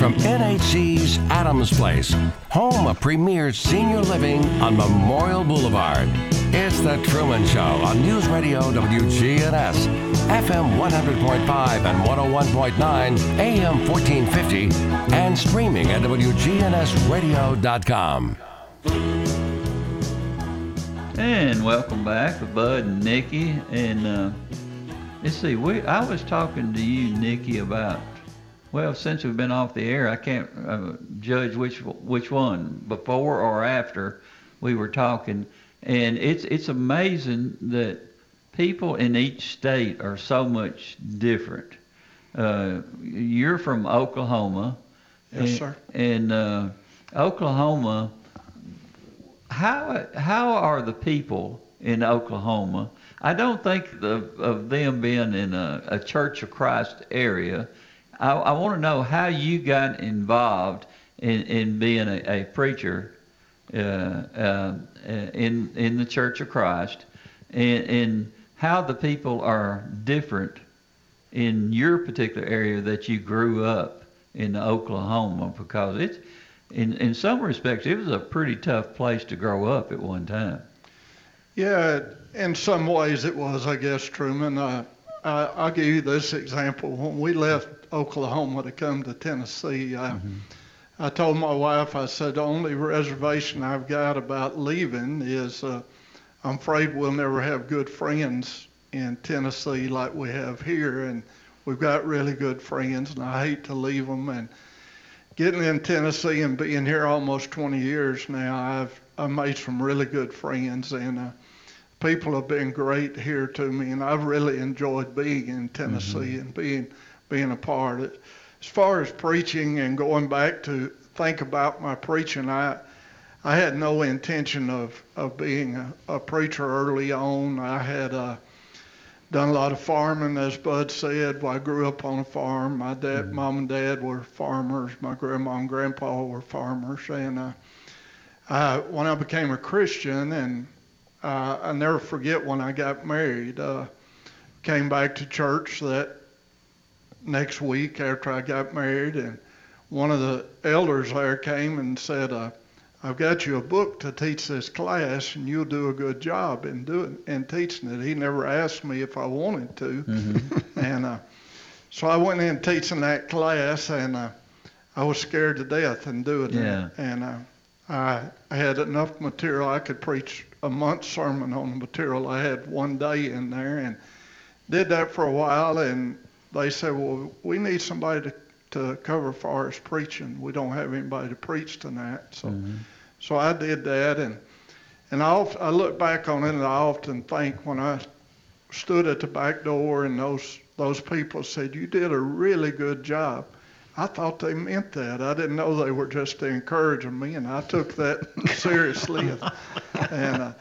Speaker 4: From NHC's Adams Place, home of Premier Senior Living on Memorial Boulevard. It's The Truman Show on News Radio WGNS, FM 100.5 and 101.9, AM 1450, and streaming at WGNSradio.com.
Speaker 1: And welcome back with Bud and Nikki. And uh, let's see, we I was talking to you, Nikki, about well, since we've been off the air, I can't uh, judge which which one before or after we were talking and it's it's amazing that people in each state are so much different. Uh, you're from Oklahoma.
Speaker 3: Yes,
Speaker 1: and,
Speaker 3: sir.
Speaker 1: And uh, Oklahoma, how how are the people in Oklahoma? I don't think of, of them being in a, a Church of Christ area. I, I want to know how you got involved in, in being a, a preacher uh, uh, in in the Church of Christ, and, and how the people are different in your particular area that you grew up in Oklahoma, because it's in in some respects it was a pretty tough place to grow up at one time.
Speaker 3: Yeah, in some ways it was, I guess, Truman. Uh, I, I'll give you this example. When we left Oklahoma to come to Tennessee, I, mm-hmm. I told my wife, I said, the only reservation I've got about leaving is uh, I'm afraid we'll never have good friends in Tennessee like we have here. And we've got really good friends, and I hate to leave them. And getting in Tennessee and being here almost 20 years now, I've, I've made some really good friends. And uh, people have been great here to me, and I've really enjoyed being in Tennessee mm-hmm. and being being a part. of it. As far as preaching and going back to think about my preaching, I I had no intention of of being a, a preacher early on. I had uh, done a lot of farming, as Bud said. Well, I grew up on a farm. My dad, mm-hmm. mom, and dad were farmers. My grandma and grandpa were farmers, and uh, I, when I became a Christian and uh, I never forget when I got married. Uh, came back to church that next week after I got married, and one of the elders there came and said, uh, "I've got you a book to teach this class, and you'll do a good job in doing in teaching it." He never asked me if I wanted to, mm-hmm. and uh, so I went in teaching that class, and uh, I was scared to death in doing
Speaker 1: yeah.
Speaker 3: it, and uh, I, I had enough material I could preach a month sermon on the material I had one day in there and did that for a while and they said, well, we need somebody to, to cover for us preaching. We don't have anybody to preach tonight. So, mm-hmm. so I did that and and I, often, I look back on it and I often think when I stood at the back door and those those people said, you did a really good job. I thought they meant that. I didn't know they were just encouraging me, and I took that seriously. and uh,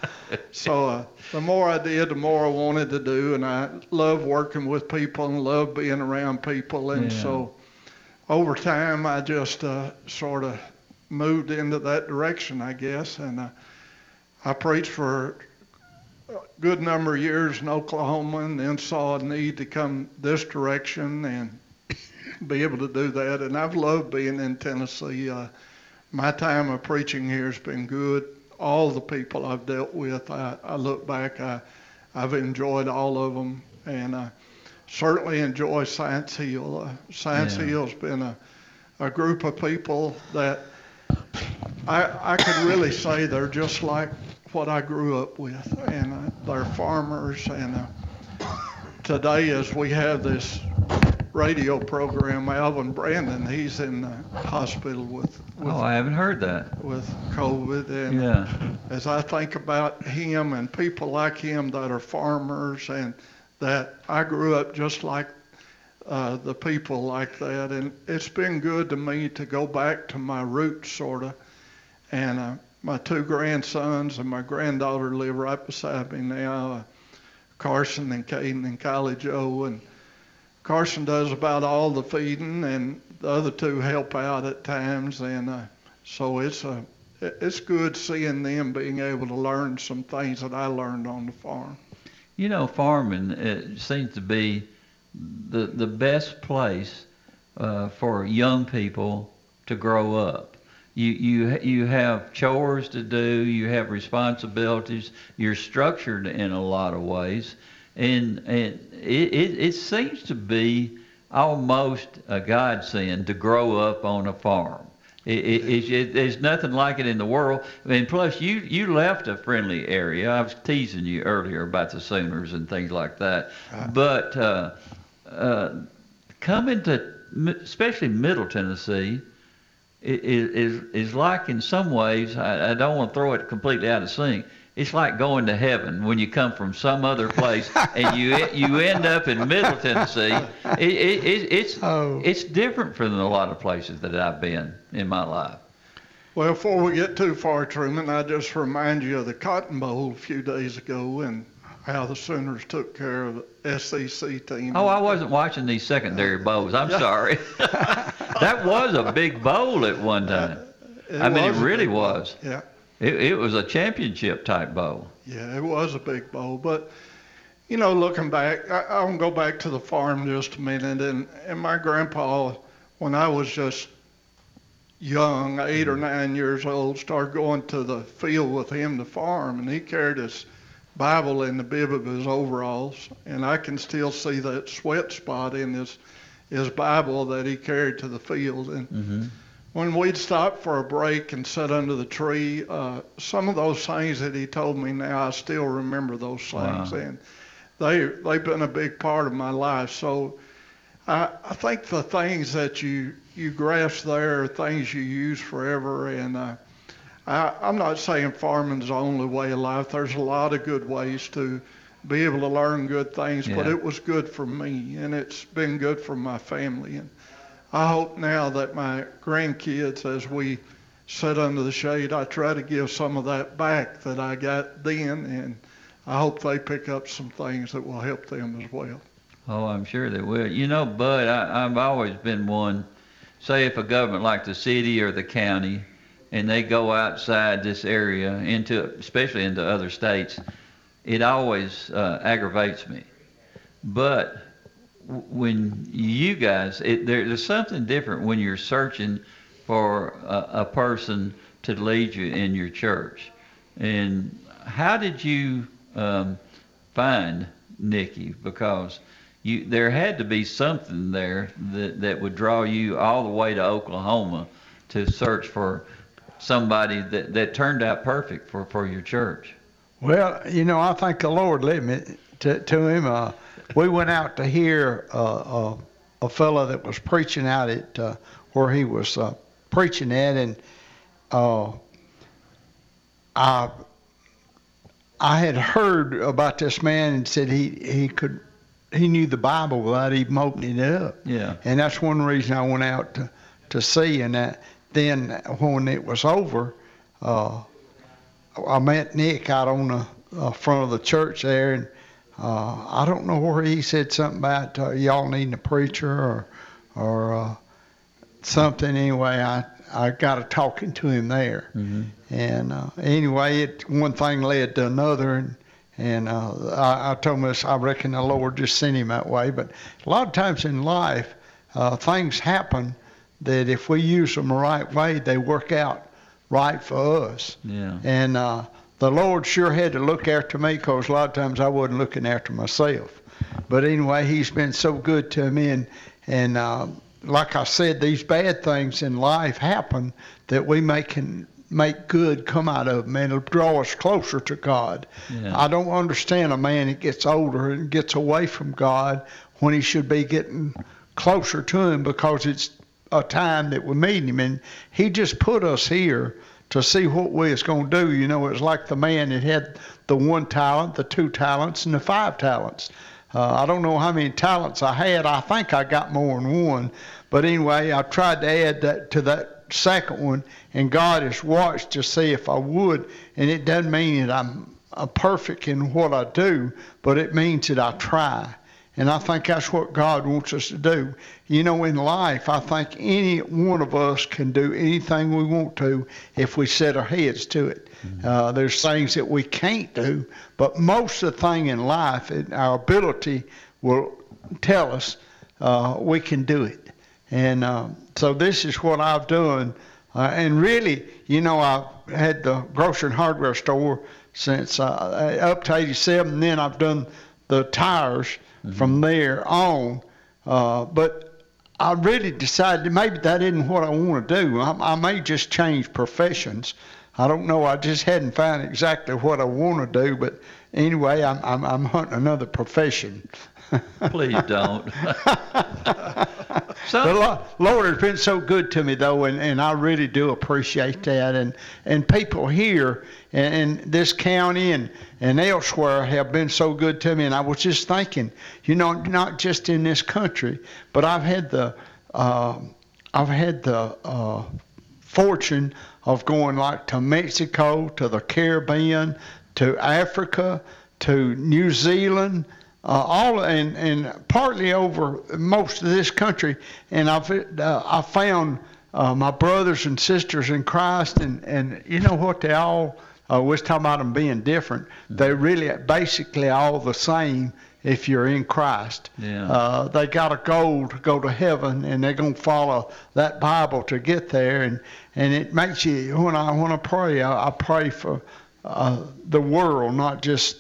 Speaker 3: so uh, the more I did, the more I wanted to do, and I love working with people and love being around people. And yeah. so over time, I just uh, sort of moved into that direction, I guess. And uh, I preached for a good number of years in Oklahoma, and then saw a need to come this direction and be able to do that. And I've loved being in Tennessee. Uh, my time of preaching here has been good. All the people I've dealt with, I, I look back, I, I've enjoyed all of them, and I certainly enjoy Science Hill. Uh, Science yeah. Hill's been a, a group of people that I, I could really say they're just like what I grew up with, and uh, they're farmers. And uh, today, as we have this radio program, Alvin Brandon. He's in the hospital with, with
Speaker 1: oh, I haven't heard that
Speaker 3: with COVID. And
Speaker 1: yeah.
Speaker 3: as I think about him and people like him that are farmers and that I grew up just like uh, the people like that, and it's been good to me to go back to my roots, sort of. And uh, my two grandsons and my granddaughter live right beside me now, uh, Carson and Caden and Kylie Joe, and Carson does about all the feeding, and the other two help out at times, and uh, so it's a it's good seeing them being able to learn some things that I learned on the farm.
Speaker 1: You know, farming seems to be the the best place uh, for young people to grow up. You you you have chores to do, you have responsibilities, you're structured in a lot of ways, and and it, it, it seems to be almost a godsend to grow up on a farm. It, it, it, there's nothing like it in the world. And plus, you you left a friendly area. I was teasing you earlier about the Sooners and things like that. Right. But uh, uh, coming to, especially Middle Tennessee, is is like in some ways. I, I don't want to throw it completely out of sync it's like going to heaven when you come from some other place and you you end up in Middle Tennessee. It, it, it, it's oh. it's different from a lot of places that I've been in my life.
Speaker 3: Well, before we get too far, Truman, I just remind you of the Cotton Bowl a few days ago and how the Sooners took care of the SEC team.
Speaker 1: Oh, I wasn't watching these secondary uh, bowls. I'm sorry. that was a big bowl at one time. Uh, I mean, it really was.
Speaker 3: Yeah.
Speaker 1: It, it was a championship type bowl.
Speaker 3: Yeah, it was a big bowl, but you know, looking back, I, I'll go back to the farm just a minute, and and my grandpa, when I was just young, eight or nine years old, started going to the field with him to farm, and he carried his Bible in the bib of his overalls, and I can still see that sweat spot in his his Bible that he carried to the field. And
Speaker 1: mm-hmm.
Speaker 3: When we'd stop for a break and sit under the tree, uh, some of those things that he told me now, I still remember those things,
Speaker 1: Wow.
Speaker 3: and they they've been a big part of my life. So. I, I think the things that you you grasp there are things you use forever, and uh, I, I'm not saying farming's the only way of life. There's a lot of good ways to be able to learn good things, but it was good for me, and it's been good for my family. And I hope now that my grandkids, as we sit under the shade, I try to give some of that back that I got then, and I hope they pick up some things that will help them as well.
Speaker 1: Oh, I'm sure they will. You know, Bud, I, I've always been one. Say if a government like the city or the county, and they go outside this area into, especially into other states, it always uh, aggravates me. But when you guys, it, there, there's something different when you're searching for a, a person to lead you in your church. And how did you um, find Nikki? Because you, there had to be something there that, that would draw you all the way to Oklahoma to search for somebody that, that turned out perfect for, for your church.
Speaker 2: Well, you know, I think the Lord led me to, to him. Uh, we went out to hear uh, uh, a fellow that was preaching out at uh, where he was uh, preaching at, and uh, I I had heard about this man and said he he could he knew the Bible without even opening it up.
Speaker 1: Yeah.
Speaker 2: And that's one reason I went out to, to see. And that, then when it was over, uh, I met Nick out on the uh, front of the church there, and uh, I don't know where he said something about uh, y'all needing a preacher or or uh, something. Anyway, I I got a talking to him there,
Speaker 1: Mm-hmm.
Speaker 2: and uh, anyway, it one thing led to another, and and uh, I, I told him this. I reckon the Lord just sent him that way. But a lot of times in life, uh, things happen that if we use them the right way, they work out right for us.
Speaker 1: Yeah.
Speaker 2: And uh, the Lord sure had to look after me because a lot of times I wasn't looking after myself. But anyway, He's been so good to me, and and uh, like I said, these bad things in life happen that we make can make good come out of them, and it'll draw us closer to God.
Speaker 1: Yeah.
Speaker 2: I don't understand a man that gets older and gets away from God when he should be getting closer to Him because it's a time that we meet Him, and He just put us here to see what we is going to do. You know, it's like the man that had the one talent, the two talents, and the five talents. Uh, I don't know how many talents I had. I think I got more than one. But anyway, I tried to add that to that second one, and God has watched to see if I would. And it doesn't mean that I'm, I'm perfect in what I do, but it means that I try. And I think that's what God wants us to do. You know, in life, I think any one of us can do anything we want to if we set our heads to it. Uh, there's things that we can't do, but most of the thing in life, it, our ability will tell us uh, we can do it. And um, so this is what I've done. Uh, and really, you know, I've had the grocery and hardware store since uh, up to 87, and then I've done the tires from there on. Uh, but I really decided maybe that isn't what I want to do. I, I may just change professions. I don't know. I just hadn't found exactly what I want to do. But anyway, I'm, I'm, I'm hunting another profession.
Speaker 1: Please don't.
Speaker 2: the Lord has been so good to me, though, and, and I really do appreciate that. And and people here in, in this county and, and elsewhere have been so good to me. And I was just thinking, you know, not just in this country, but I've had the uh, I've had the uh, fortune of going like to Mexico, to the Caribbean, to Africa, to New Zealand, uh, all and and partly over most of this country. And I've uh, I found
Speaker 20: uh, my brothers and sisters in Christ, and, and you know what? They all, uh, we're talking about them being different. They really basically all the same if you're in Christ.
Speaker 1: Yeah.
Speaker 20: Uh, they got a goal to go to heaven, and they're gonna follow that Bible to get there. And and it makes you when I want to pray, I, I pray for uh, the world, not just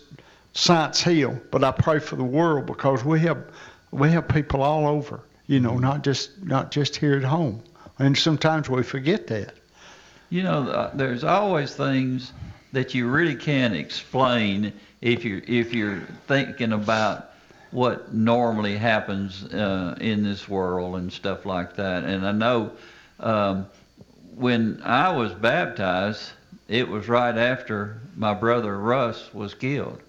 Speaker 20: Science Hill, but I pray for the world because we have we have people all over. You know, not just not just here at home, and sometimes we forget that.
Speaker 1: You know, uh, there's always things that you really can't explain if you're if you're thinking about what normally happens uh, in this world and stuff like that. And I know um, when I was baptized, it was right after my brother Russ was killed.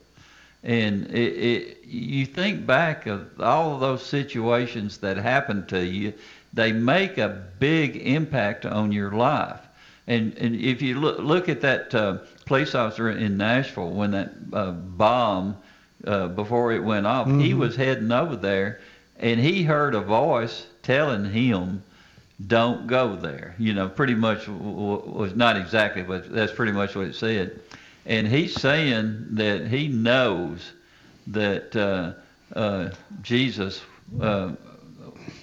Speaker 1: And it, it, you think back of all of those situations that happened to you, they make a big impact on your life. And, and if you look, look at that uh, police officer in Nashville when that uh, bomb, uh, before it went off, he
Speaker 20: Mhm.
Speaker 1: was heading over there and he heard a voice telling him, don't go there. You know, pretty much was not exactly, but that's pretty much what it said. And he's saying that he knows that uh, uh, Jesus uh,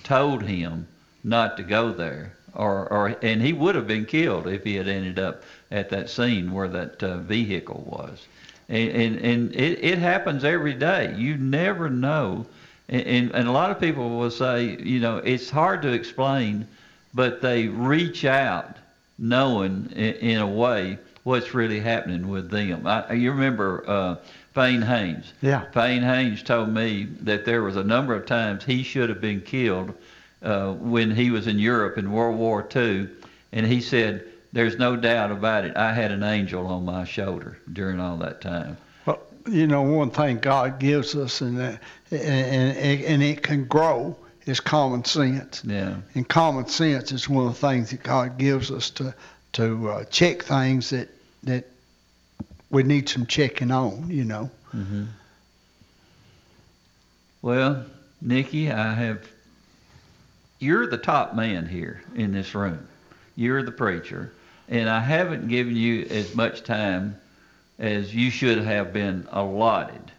Speaker 1: told him not to go there, or, or and he would have been killed if he had ended up at that scene where that uh, vehicle was. And and, and it, it happens every day. You never know. And, and, a lot of people will say, you know, it's hard to explain, but they reach out knowing in, in a way what's really happening with them. I, you remember uh, Fane Haynes?
Speaker 20: Yeah.
Speaker 1: Fane Haynes told me that there was a number of times he should have been killed uh, when he was in Europe in World War II, and he said, "There's no doubt about it. I had an angel on my shoulder during all that time."
Speaker 20: Well, you know, one thing God gives us, and that, and, and and it can grow, is common sense.
Speaker 1: Yeah.
Speaker 20: And common sense is one of the things that God gives us to to uh, check things that that we need some checking on. You know.
Speaker 1: hmm Well, Nikki, I have. You're the top man here in this room. You're the preacher, and I haven't given you as much time as you should have been allotted.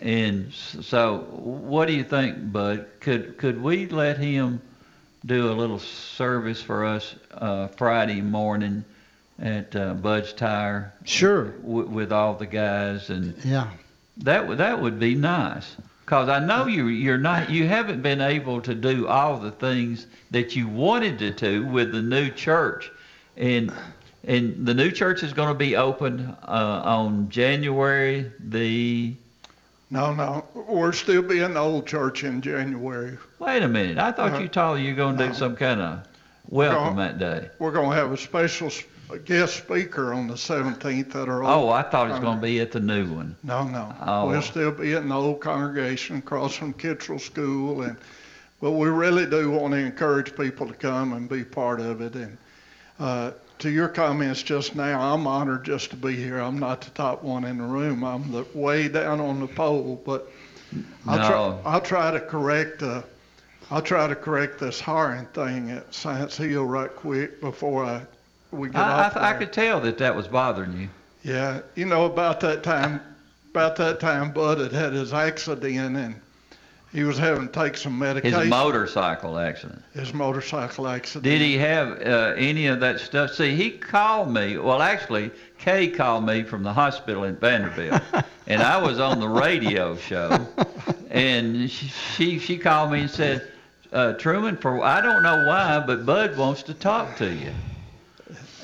Speaker 1: And so, what do you think, Bud? Could could we let him do a little service for us uh, Friday morning at uh, Bud's Tire?
Speaker 20: Sure.
Speaker 1: W- with all the guys and
Speaker 20: Yeah.
Speaker 1: that would that would be nice, cause I know you you're not you haven't been able to do all the things that you wanted to do with the new church, and and the new church is going to be open uh, on January the.
Speaker 3: No, no, we're still be in the old church in January.
Speaker 1: Wait a minute! I thought
Speaker 3: Uh-huh.
Speaker 1: you told you were going to do some kind of welcome that day.
Speaker 3: We're going to have a special s- guest speaker on the 17th at our
Speaker 1: Oh, I thought it was going to be at the new one.
Speaker 3: No, no.
Speaker 1: Oh.
Speaker 3: We'll still be in the old congregation across from Kittrell School, and but we really do want to encourage people to come and be part of it. And uh, to your comments just now, I'm honored just to be here. I'm not the top one in the room. I'm the way down on the pole, but I'll
Speaker 1: No.
Speaker 3: try. I'll try to correct. Uh, I'll try to correct this hiring thing at Science Hill right quick before I we get
Speaker 1: I,
Speaker 3: off.
Speaker 1: I, I could tell that that was bothering you.
Speaker 3: Yeah, you know about that time, about that time Bud had had his accident and he was having to take some medication.
Speaker 1: His motorcycle accident.
Speaker 3: His motorcycle accident.
Speaker 1: Did he have uh, any of that stuff? See, he called me. Well, actually, Kay called me from the hospital in Vanderbilt, and I was on the radio show, and she she, she called me and said, uh, Truman, for I don't know why, but Bud wants to talk to you.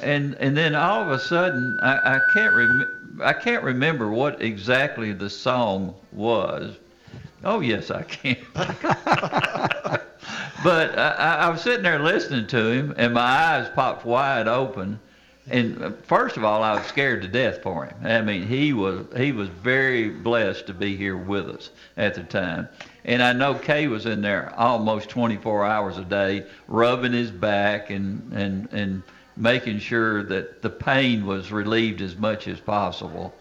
Speaker 1: And and then all of a sudden, I, I can't rem- I can't remember what exactly the song was. Oh yes, I can. But I, I was sitting there listening to him, and my eyes popped wide open. And uh, first of all, I was scared to death for him. I mean, he was he was very blessed to be here with us at the time. And I know Kay was in there almost 24 hours a day, rubbing his back and and and making sure that the pain was relieved as much as possible.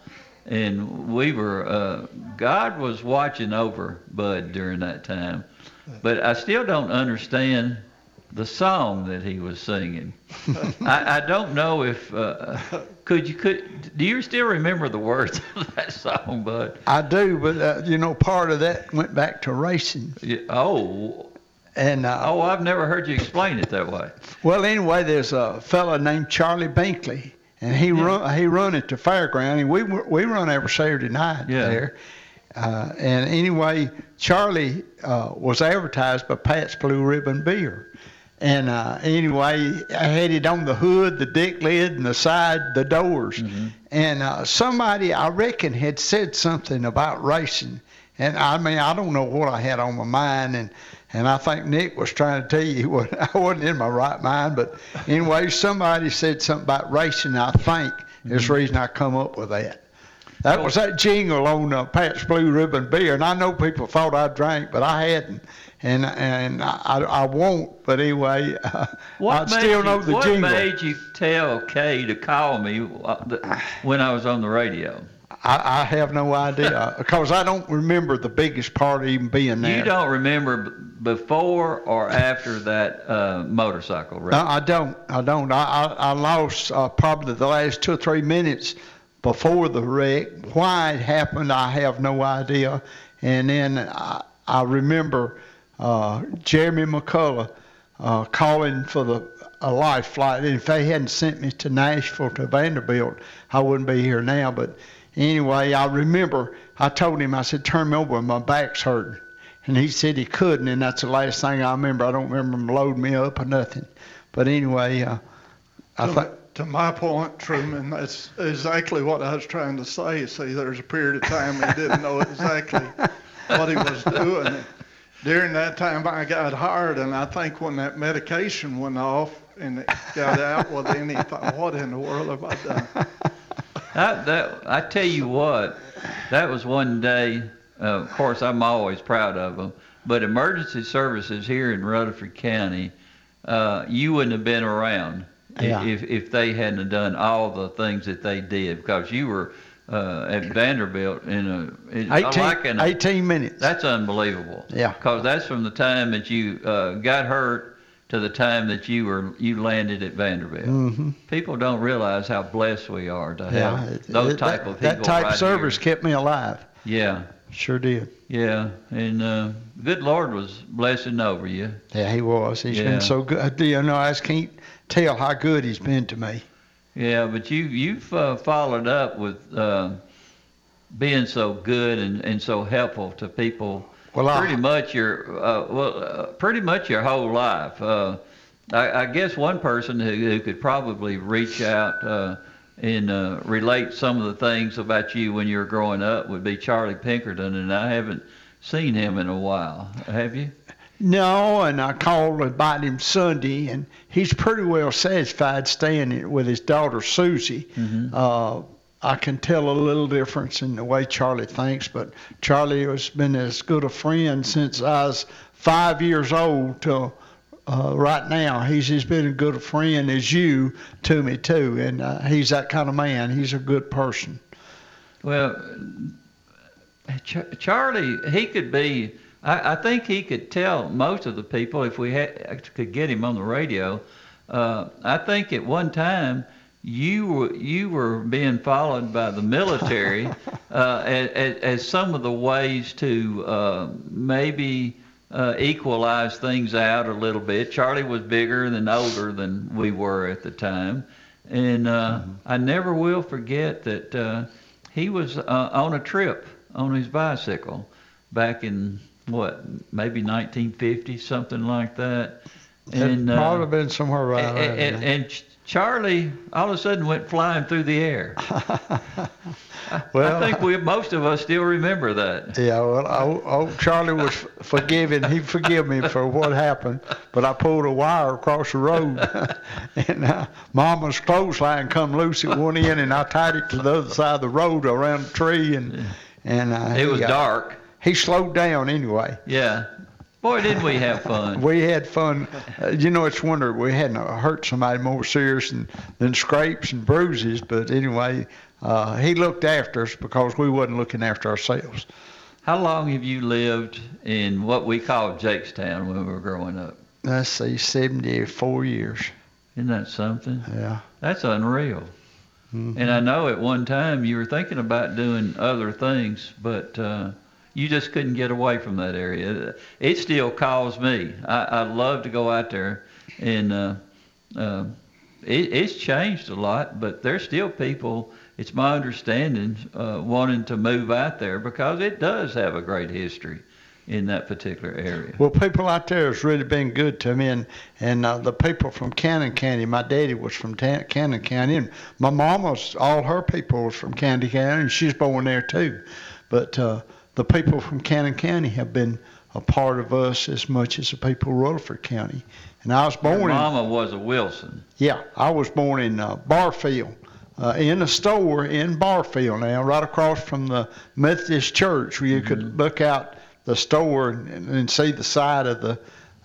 Speaker 1: And we were uh, God was watching over Bud during that time. But I still don't understand the song that he was singing. I, I don't know if uh, could you could do you still remember the words of that song, Bud?
Speaker 2: I do, but uh, you know, part of that went back to racing.
Speaker 1: Yeah, oh.
Speaker 2: And uh,
Speaker 1: oh, I've never heard you explain it that way.
Speaker 2: Well, anyway, there's a fella named Charlie Binkley, and he yeah. run he run at the fairground, and we we run every Saturday night yeah. there. Uh, and anyway, Charlie uh, was advertised by Pabst Blue Ribbon Beer. And uh, anyway, I had it on the hood, the deck lid, and the side, the doors. Mm-hmm. And uh, somebody, I reckon, had said something about racing. And I mean, I don't know what I had on my mind. And, and I think Nick was trying to tell you what I wasn't in my right mind. But anyway, somebody said something about racing, I think, mm-hmm. is the reason I come up with that. That was that jingle on uh, Pabst Blue Ribbon Beer, and I know people thought I drank, but I hadn't, and and I, I won't. But anyway, uh, I still
Speaker 1: you,
Speaker 2: know the
Speaker 1: what
Speaker 2: jingle.
Speaker 1: What made you tell Kay to call me uh, when I was on the radio?
Speaker 2: I, I have no idea because I don't remember the biggest part even being there.
Speaker 1: You don't remember b- before or after that uh, motorcycle wreck?
Speaker 2: No, I don't. I don't. I I, I lost uh, probably the last two or three minutes before the wreck. Why it happened, I have no idea. And then I, I remember uh, Jeremy McCullough uh, calling for the a life flight. If they hadn't sent me to Nashville to Vanderbilt, I wouldn't be here now. But anyway, I remember I told him, I said, turn me over, my back's hurting. And he said he couldn't, and that's the last thing I remember. I don't remember him loading me up or nothing. But anyway, uh, I think
Speaker 3: to my point, Truman, that's exactly what I was trying to say. See, there's a period of time he didn't know exactly what he was doing. During that time, I got hired, and I think when that medication went off and it got out, well, then he thought, what in the world have I done?
Speaker 1: That, that, I tell you what, that was one day. Uh, of course, I'm always proud of them. But emergency services here in Rutherford County, uh, you wouldn't have been around yeah. if if they hadn't done all the things that they did because you were uh, at Vanderbilt in a in,
Speaker 2: 18,
Speaker 1: like in
Speaker 2: a, 18 minutes.
Speaker 1: That's unbelievable.
Speaker 2: Yeah.
Speaker 1: Because that's from the time that you uh, got hurt to the time that you were you landed at Vanderbilt.
Speaker 2: Mm-hmm.
Speaker 1: People don't realize how blessed we are to have yeah, those
Speaker 2: it,
Speaker 1: type
Speaker 2: that,
Speaker 1: of people.
Speaker 2: That type
Speaker 1: right
Speaker 2: of service
Speaker 1: here.
Speaker 2: kept me alive.
Speaker 1: Yeah.
Speaker 2: Sure did.
Speaker 1: Yeah, and uh, good Lord was blessing over you.
Speaker 2: Yeah, He was. He's
Speaker 1: Yeah.
Speaker 2: been so good. You know, I just can't tell how good He's been to me.
Speaker 1: Yeah, but you you've uh, followed up with uh, being so good and, and so helpful to people.
Speaker 2: Well, I-
Speaker 1: pretty much your uh, well, uh, pretty much your whole life. Uh, I, I guess one person who, who could probably reach out uh, and uh, relate some of the things about you when you were growing up would be Charlie Pinkerton, and I haven't seen him in a while. Have you?
Speaker 2: No, and I called about him Sunday, and he's pretty well satisfied staying with his daughter Susie.
Speaker 1: Mm-hmm.
Speaker 2: I can tell a little difference in the way Charlie thinks, but Charlie has been as good a friend since I was five years old till uh, right now. He's as been a good a friend as you to me too, and uh, he's that kind of man. He's a good person.
Speaker 1: Well, Ch- Charlie, he could be. I, I think he could tell most of the people if we could get him on the radio. Uh, I think at one time you were you were being followed by the military uh, as, as some of the ways to uh, maybe uh, equalize things out a little bit. Charlie was bigger and older than we were at the time, and uh, I never will forget that uh, he was uh, on a trip on his bicycle back in what maybe 1950 something like that.
Speaker 2: it
Speaker 1: uh,
Speaker 2: might have been somewhere around
Speaker 1: and, and, and Charlie all of a sudden went flying through the air.
Speaker 2: Well-
Speaker 1: I think we most of us still remember that.
Speaker 2: Yeah, well, old, old Charlie was forgiving. He forgive me for what happened, but I pulled a wire across the road, and uh, Mama's clothesline come loose at one end, and I tied it to the other side of the road around a tree, and and uh,
Speaker 1: It was
Speaker 2: got-
Speaker 1: dark.
Speaker 2: He slowed down anyway.
Speaker 1: Yeah. Boy, didn't we have fun.
Speaker 2: We had fun. Uh, you know, it's wonder we hadn't hurt somebody more serious than, than scrapes and bruises. But anyway, uh, he looked after us because we wasn't looking after ourselves.
Speaker 1: How long have you lived in what we called Jakestown when we were growing up?
Speaker 2: let's see, 74 years.
Speaker 1: Isn't that something?
Speaker 2: Yeah.
Speaker 1: That's unreal. Mm-hmm. And I know at one time you were thinking about doing other things, but uh, you just couldn't get away from that area. It still calls me. I, I love to go out there, and uh, uh, it, it's changed a lot, but there's still people. It's my understanding uh, wanting to move out there because it does have a great history in that particular area.
Speaker 2: Well, people out there has really been good to me, and and uh, the people from Cannon County. My daddy was from Ta- Cannon County, and my mama's all her people was from Cannon County, and she's born there too. But uh, the people from Cannon County have been a part of us as much as the people of Rutherford County. And I was born. Your
Speaker 1: mama in, was a Wilson.
Speaker 2: Yeah, I was born in uh, Barfield. Uh, in a store in Barfield now, right across from the Methodist Church, where you mm-hmm. could look out the store and, and see the side of the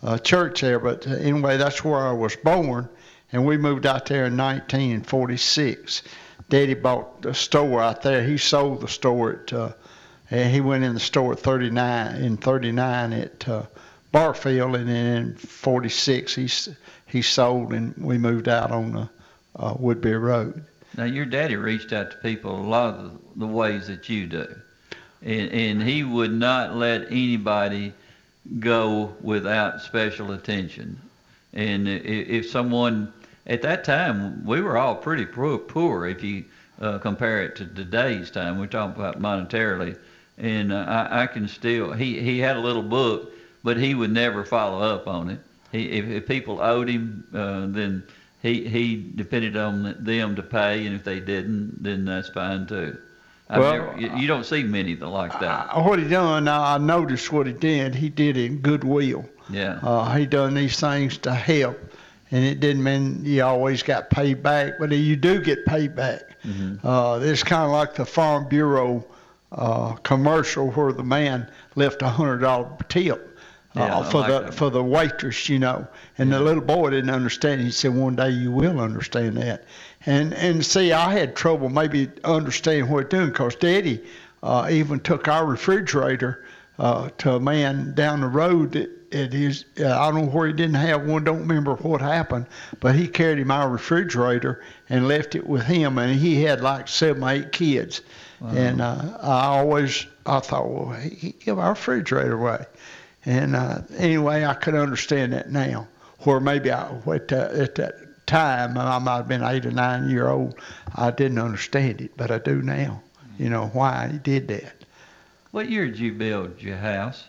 Speaker 2: uh, church there. But uh, anyway, that's where I was born, and we moved out there in 1946. Daddy bought the store out there. He sold the store at, uh, and he went in the store at 39 in 39 at uh, Barfield, and then in 46 he he sold, and we moved out on the uh, Woodbury Road.
Speaker 1: Now your daddy reached out to people a lot of the, ways that you do and, and he would not let anybody go without special attention. And if someone at that time we were all pretty poor, if you uh, compare it to today's time. We're talking about monetarily, and uh, I, I can still. He he had a little book, but he would never follow up on it. He if, if people owed him, uh, then he he depended on them to pay, and if they didn't, then that's fine too. I've well, never, you don't see many that like that.
Speaker 2: Uh, what he done, I noticed what he did. He did it in goodwill.
Speaker 1: Yeah.
Speaker 2: Uh, he done these things to help, and it didn't mean you always got paid back, but you do get paid back. Mm-hmm. Uh, it's kind of like the Farm Bureau uh, commercial where the man left a hundred dollar tip. Uh, for like the that. for the waitress, you know, and yeah. the little boy didn't understand. He said, "One day you will understand that." And and see, I had trouble maybe understanding what doing because Daddy uh, even took our refrigerator uh, to a man down the road that it is uh, I don't know where he didn't have one. Don't remember what happened, but he carried my refrigerator and left it with him, and he had like seven, or eight kids. Wow. And uh, I always I thought, well, he give our refrigerator away. And uh, anyway, I could understand that now, where maybe I at, uh, at that time, I might have been eight or nine year old, I didn't understand it, but I do now. You know why he did that.
Speaker 1: What year did you build your house?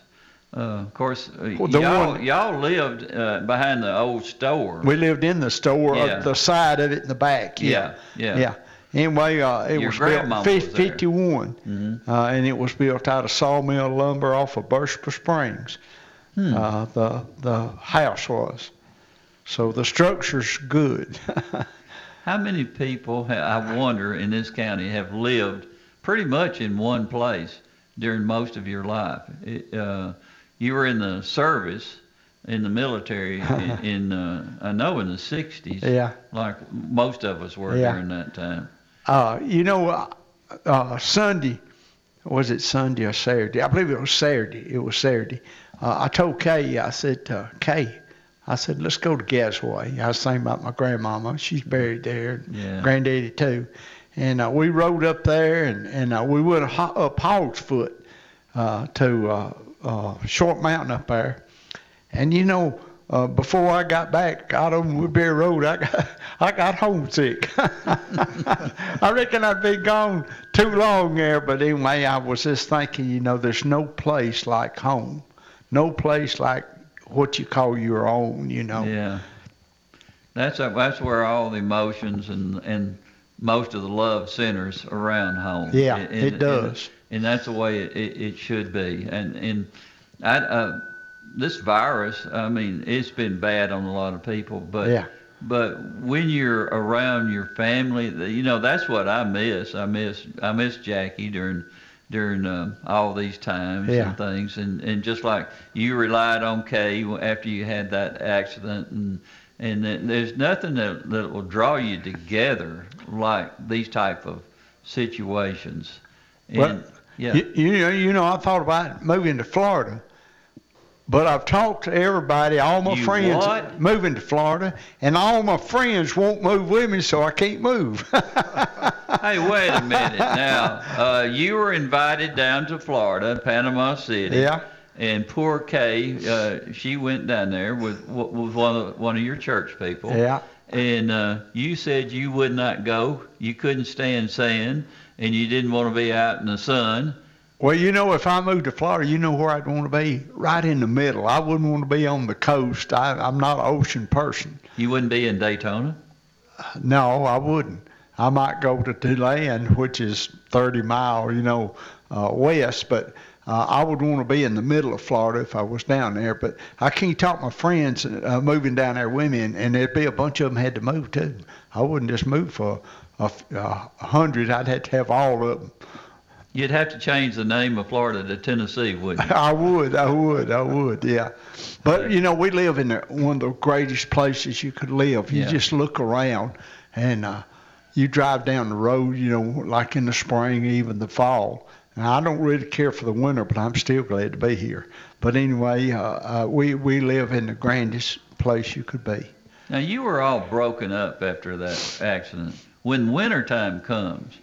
Speaker 1: Uh, of course, uh, well, y'all, one, y'all lived uh, behind the old store.
Speaker 2: We lived in the store, yeah. the side of it in the back.
Speaker 1: Yeah,
Speaker 2: yeah. yeah. Anyway, uh, it
Speaker 1: Your
Speaker 2: was built 50, 51, mm-hmm. uh, and it was built out of sawmill lumber off of Burstall Springs. Hmm. Uh, the the house was. So the structure's good.
Speaker 1: How many people, I wonder, in this county have lived pretty much in one place during most of your life? It, uh, you were in the service, in the military, in, in uh, I know in the 60s.
Speaker 2: Yeah.
Speaker 1: Like most of us were yeah. during that time.
Speaker 2: Uh, you know, uh, uh, Sunday, was it Sunday or Saturday? I believe it was Saturday. It was Saturday. Uh, I told Kay, I said, uh, Kay, I said, let's go to Gassaway. I was thinking about my grandmama. She's buried there.
Speaker 1: Yeah.
Speaker 2: Granddaddy too. And uh, we rode up there and, and uh, we went up Hog's Foot uh, to uh, Short Mountain up there. And you know, uh, before I got back out on Woodbury Road, I got, I got homesick. I reckon I'd been gone too long there, but anyway, I was just thinking, you know, there's no place like home, no place like what you call your own, you know.
Speaker 1: Yeah. That's a, that's where all the emotions and and most of the love centers around home.
Speaker 2: Yeah, and, it does.
Speaker 1: And, that's the way it, it, it should be. And and I, uh, this virus, I mean, it's been bad on a lot of people, but
Speaker 2: yeah.
Speaker 1: But when you're around your family, you know that's what I miss. I miss I miss Jackie during during uh, all these times
Speaker 2: yeah.
Speaker 1: and things. And, and just like you relied on Kay after you had that accident, and and there's nothing that, that will draw you together like these type of situations. And,
Speaker 2: well, yeah. You, you know, you know, I thought about moving to Florida. But I've talked to everybody, all my
Speaker 1: You
Speaker 2: friends
Speaker 1: what?
Speaker 2: moving to Florida, and all my friends won't move with me, so I can't move.
Speaker 1: Hey, wait a minute. Now, uh, you were invited down to Florida, Panama City.
Speaker 2: Yeah.
Speaker 1: And poor Kay, uh, she went down there with with one of one of your church people.
Speaker 2: Yeah.
Speaker 1: And uh, you said you would not go. You couldn't stand sand, and you didn't want to be out in the sun.
Speaker 2: Well, you know, if I moved to Florida, you know where I'd want to be? Right in the middle. I wouldn't want to be on the coast. I, I'm not an ocean person.
Speaker 1: You wouldn't be in Daytona.
Speaker 2: No, I wouldn't. I might go to Tulane, which is 30 mile, you know, uh, west, but uh, I would want to be in the middle of Florida if I was down there. But I can't talk my friends uh, moving down there with me, and, and there'd be a bunch of them had to move too. I wouldn't just move for a, a hundred. I'd have to have all of them.
Speaker 1: You'd have to change the name of Florida to Tennessee, wouldn't you?
Speaker 2: I would, I would, I would, yeah. But you know, we live in the, one of the greatest places you could live. You
Speaker 1: Yeah.
Speaker 2: just look around, and uh, you drive down the road. You know, like in the spring, even the fall. And I don't really care for the winter, but I'm still glad to be here. But anyway, uh, uh, we we live in the grandest place you could be.
Speaker 1: Now you were all broken up after that accident. When wintertime comes,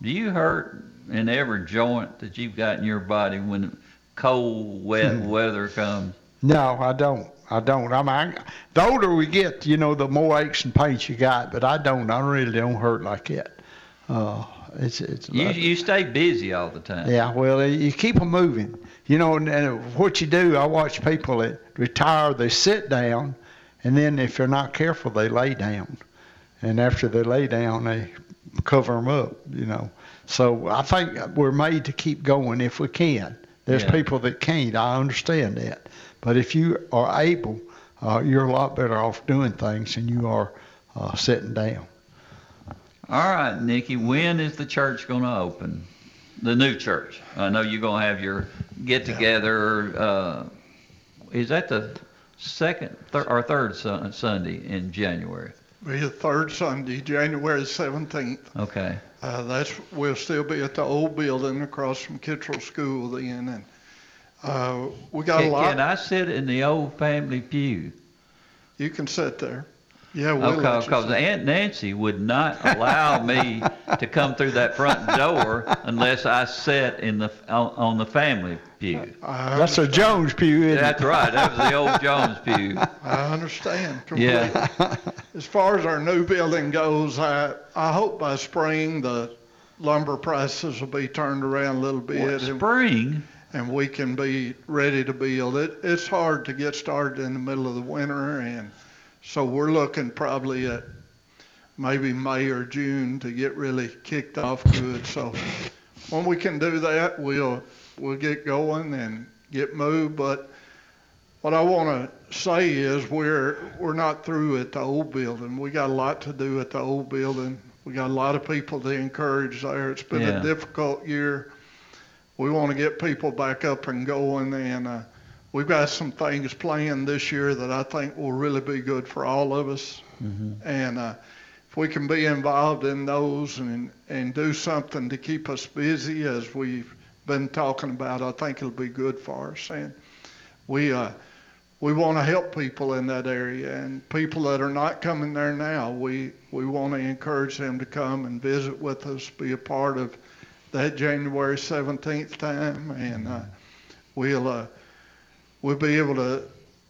Speaker 1: do you hurt in every joint that you've got in your body when cold, wet
Speaker 2: Hmm.
Speaker 1: weather comes?
Speaker 2: No, I don't. I don't. I mean, I, the older we get, you know, the more aches and pains you got. But I don't. I really don't hurt like that. Uh, it's it's.
Speaker 1: You
Speaker 2: like-
Speaker 1: you stay busy all the time.
Speaker 2: Yeah, well, you keep them moving. You know, and, and what you do, I watch people that retire, they sit down, and then if they're not careful, they lay down. And after they lay down, they cover them up, you know. So I think we're made to keep going if we can. There's
Speaker 1: Yeah.
Speaker 2: people that can't, I understand that. But if you are able, uh, you're a lot better off doing things than you are uh, sitting down.
Speaker 1: All right, Nikki. When is the church going to open? The new church. I know you're going to have your get together. Uh, is that the second thir- or third sun- Sunday in January?
Speaker 3: Be the third Sunday, January 17th.
Speaker 1: Okay.
Speaker 3: Uh, that's we'll still be at the old building across from Kittrell School then, and uh, we got
Speaker 1: Can,
Speaker 3: a lot.
Speaker 1: can I sit in the old family pew?
Speaker 3: You can sit there. Yeah, we'll
Speaker 1: Okay, because. Aunt Nancy would not allow me to come through that front door unless I sat in the on, on the family pew.
Speaker 3: I
Speaker 2: That's a Jones pew, isn't
Speaker 1: That's
Speaker 2: it?
Speaker 1: right. That was the old Jones pew.
Speaker 3: I understand completely.
Speaker 1: Yeah.
Speaker 3: As far as our new building goes, I, I hope by spring the lumber prices will be turned around a little bit.
Speaker 1: What,
Speaker 3: and-
Speaker 1: spring?
Speaker 3: And we can be ready to build it. It's hard to get started in the middle of the winter and so we're looking probably at maybe May or June to get really kicked off good. So when we can do that, we'll, we'll get going and get moved. But what I want to say is we're we're not through at the old building. We got a lot to do at the old building. We got a lot of people to encourage there. It's been
Speaker 1: Yeah.
Speaker 3: a difficult year. We want to get people back up and going, and uh, we've got some things planned this year that I think will really be good for all of us. And uh, if we can be involved in those and and do something to keep us busy as we've been talking about, I think it'll be good for us. And we uh, we want to help people in that area and people that are not coming there now. We we want to encourage them to come and visit with us, be a part of that January 17th time, and uh, we'll uh, we'll be able to.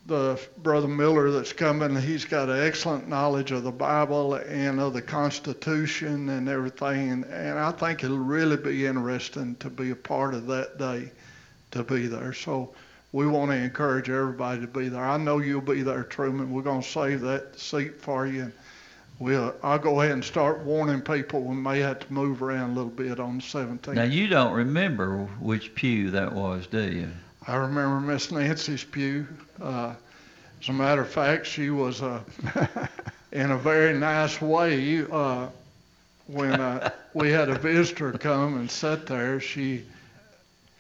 Speaker 3: The brother Miller that's coming, he's got an excellent knowledge of the Bible and of the Constitution and everything, and, and I think it'll really be interesting to be a part of that day, to be there. So we want to encourage everybody to be there. I know you'll be there, Truman. We're going to save that seat for you. And we'll, I'll go ahead and start warning people we may have to move around a little bit on the 17th.
Speaker 1: Now you don't remember which pew that was, do you?
Speaker 3: I remember Miss Nancy's pew. Uh, as a matter of fact, she was uh, in a very nice way. Uh, when uh, we had a visitor come and sit there, she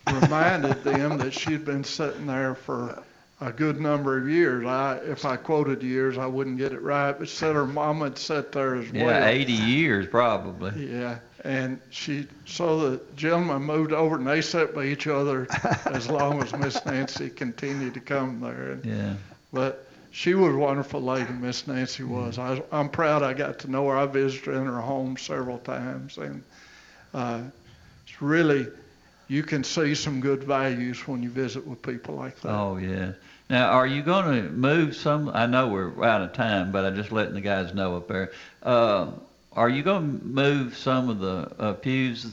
Speaker 3: reminded them that she'd been sitting there for a good number of years. I, if I quoted years, I wouldn't get it right, but said her mom had sat there as well Yeah,
Speaker 1: 80 years probably.
Speaker 3: Yeah, And she, so the gentleman moved over and they sat by each other as long as Miss Nancy continued to come there. And,
Speaker 1: Yeah.
Speaker 3: But she was a wonderful lady, Miss Nancy was. I, I'm proud I got to know her. I visited in her home several times, and uh, it's really you can see some good values when you visit with people like that.
Speaker 1: Oh yeah. Now, are you going to move some? I know we're out of time, but I'm just letting the guys know up there. Uh, are you going to move some of the uh, pews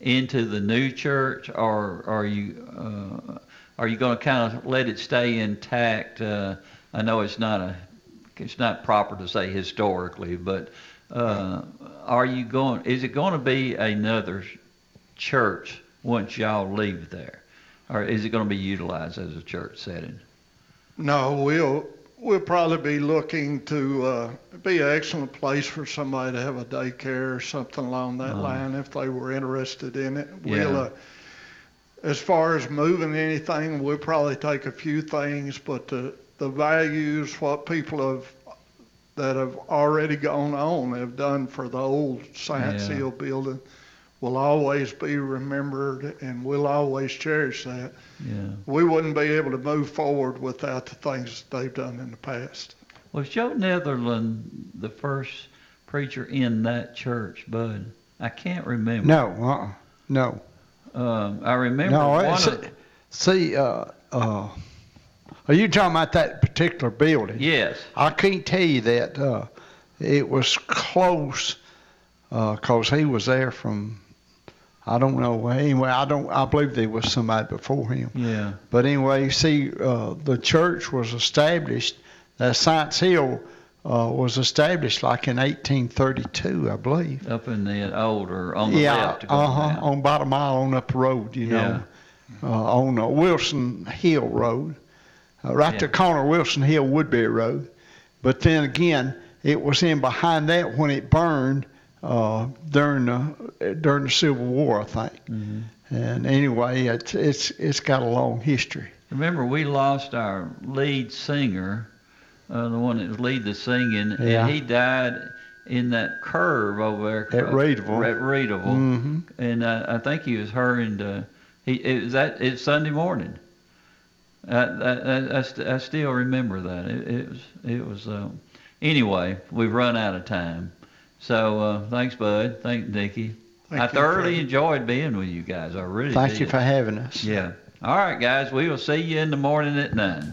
Speaker 1: into the new church, or are you uh, are you going to kind of let it stay intact? Uh, I know it's not a it's not proper to say historically, but uh, are you going? Is it going to be another church once y'all leave there, or is it going to be utilized as a church setting?
Speaker 3: No, we'll we'll probably be looking to uh, be an excellent place for somebody to have a daycare or something along that
Speaker 1: Oh.
Speaker 3: line if they were interested in it. We'll,
Speaker 1: Yeah.
Speaker 3: uh, as far as moving anything, we'll probably take a few things, but the the values, what people have that have already gone on have done for the old Science
Speaker 1: Yeah.
Speaker 3: Hill building will always be remembered, and we'll always cherish that
Speaker 1: Yeah.
Speaker 3: we wouldn't be able to move forward without the things they've done in the past.
Speaker 1: Was Joe Netherland the first preacher in that church, Bud? I can't remember.
Speaker 2: No, uh-uh, no.
Speaker 1: Um, I remember
Speaker 2: No,
Speaker 1: one
Speaker 2: it's,
Speaker 1: of,
Speaker 2: see, uh, uh, are you talking about that particular building?
Speaker 1: Yes.
Speaker 2: I can't tell you that. Uh, it was close because he was there from, I don't know. Anyway, I don't. I believe there was somebody before him.
Speaker 1: Yeah.
Speaker 2: But anyway, you see, uh, the church was established. That Science Hill uh, was established like in 1832, I believe.
Speaker 1: up in the older on the
Speaker 2: yeah,
Speaker 1: left. going
Speaker 2: uh huh. On about a mile on up the road, you know,
Speaker 1: Yeah.
Speaker 2: uh, on uh, Wilson Hill Road, uh, right
Speaker 1: Yeah.
Speaker 2: to the corner of Wilson Hill Woodbury Road. But then again, it was in behind that when it burned uh, during the during the Civil War, I think.
Speaker 1: Mhm.
Speaker 2: And anyway, it's it's it's got a long history.
Speaker 1: Remember, we lost our lead singer, uh, the one that was lead the singing,
Speaker 2: Yeah.
Speaker 1: and he died in that curve over there
Speaker 2: At Readyville.
Speaker 1: At Readyville,
Speaker 2: Mhm.
Speaker 1: and uh, I think he was hurrying to. He it was that it's Sunday morning. I, I, I, I, st- I still remember that. It, it was it was. Um, anyway, we've run out of time. So uh, thanks, Bud. Thanks, Nikki.
Speaker 2: Thank
Speaker 1: I
Speaker 2: you,
Speaker 1: thoroughly
Speaker 2: Fred.
Speaker 1: enjoyed being with you guys. I really
Speaker 2: Thank
Speaker 1: did.
Speaker 2: you for having us.
Speaker 1: Yeah. All right, guys. We will see you in the morning at nine.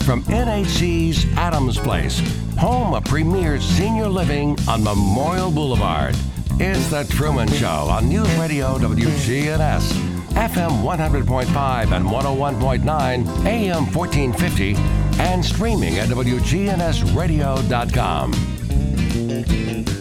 Speaker 4: From NHC's Adams Place, home of premier senior living on Memorial Boulevard, is The Truman Show on News Radio WGNS, FM 100.5 and 101.9, AM 1450, and streaming at WGNSradio.com.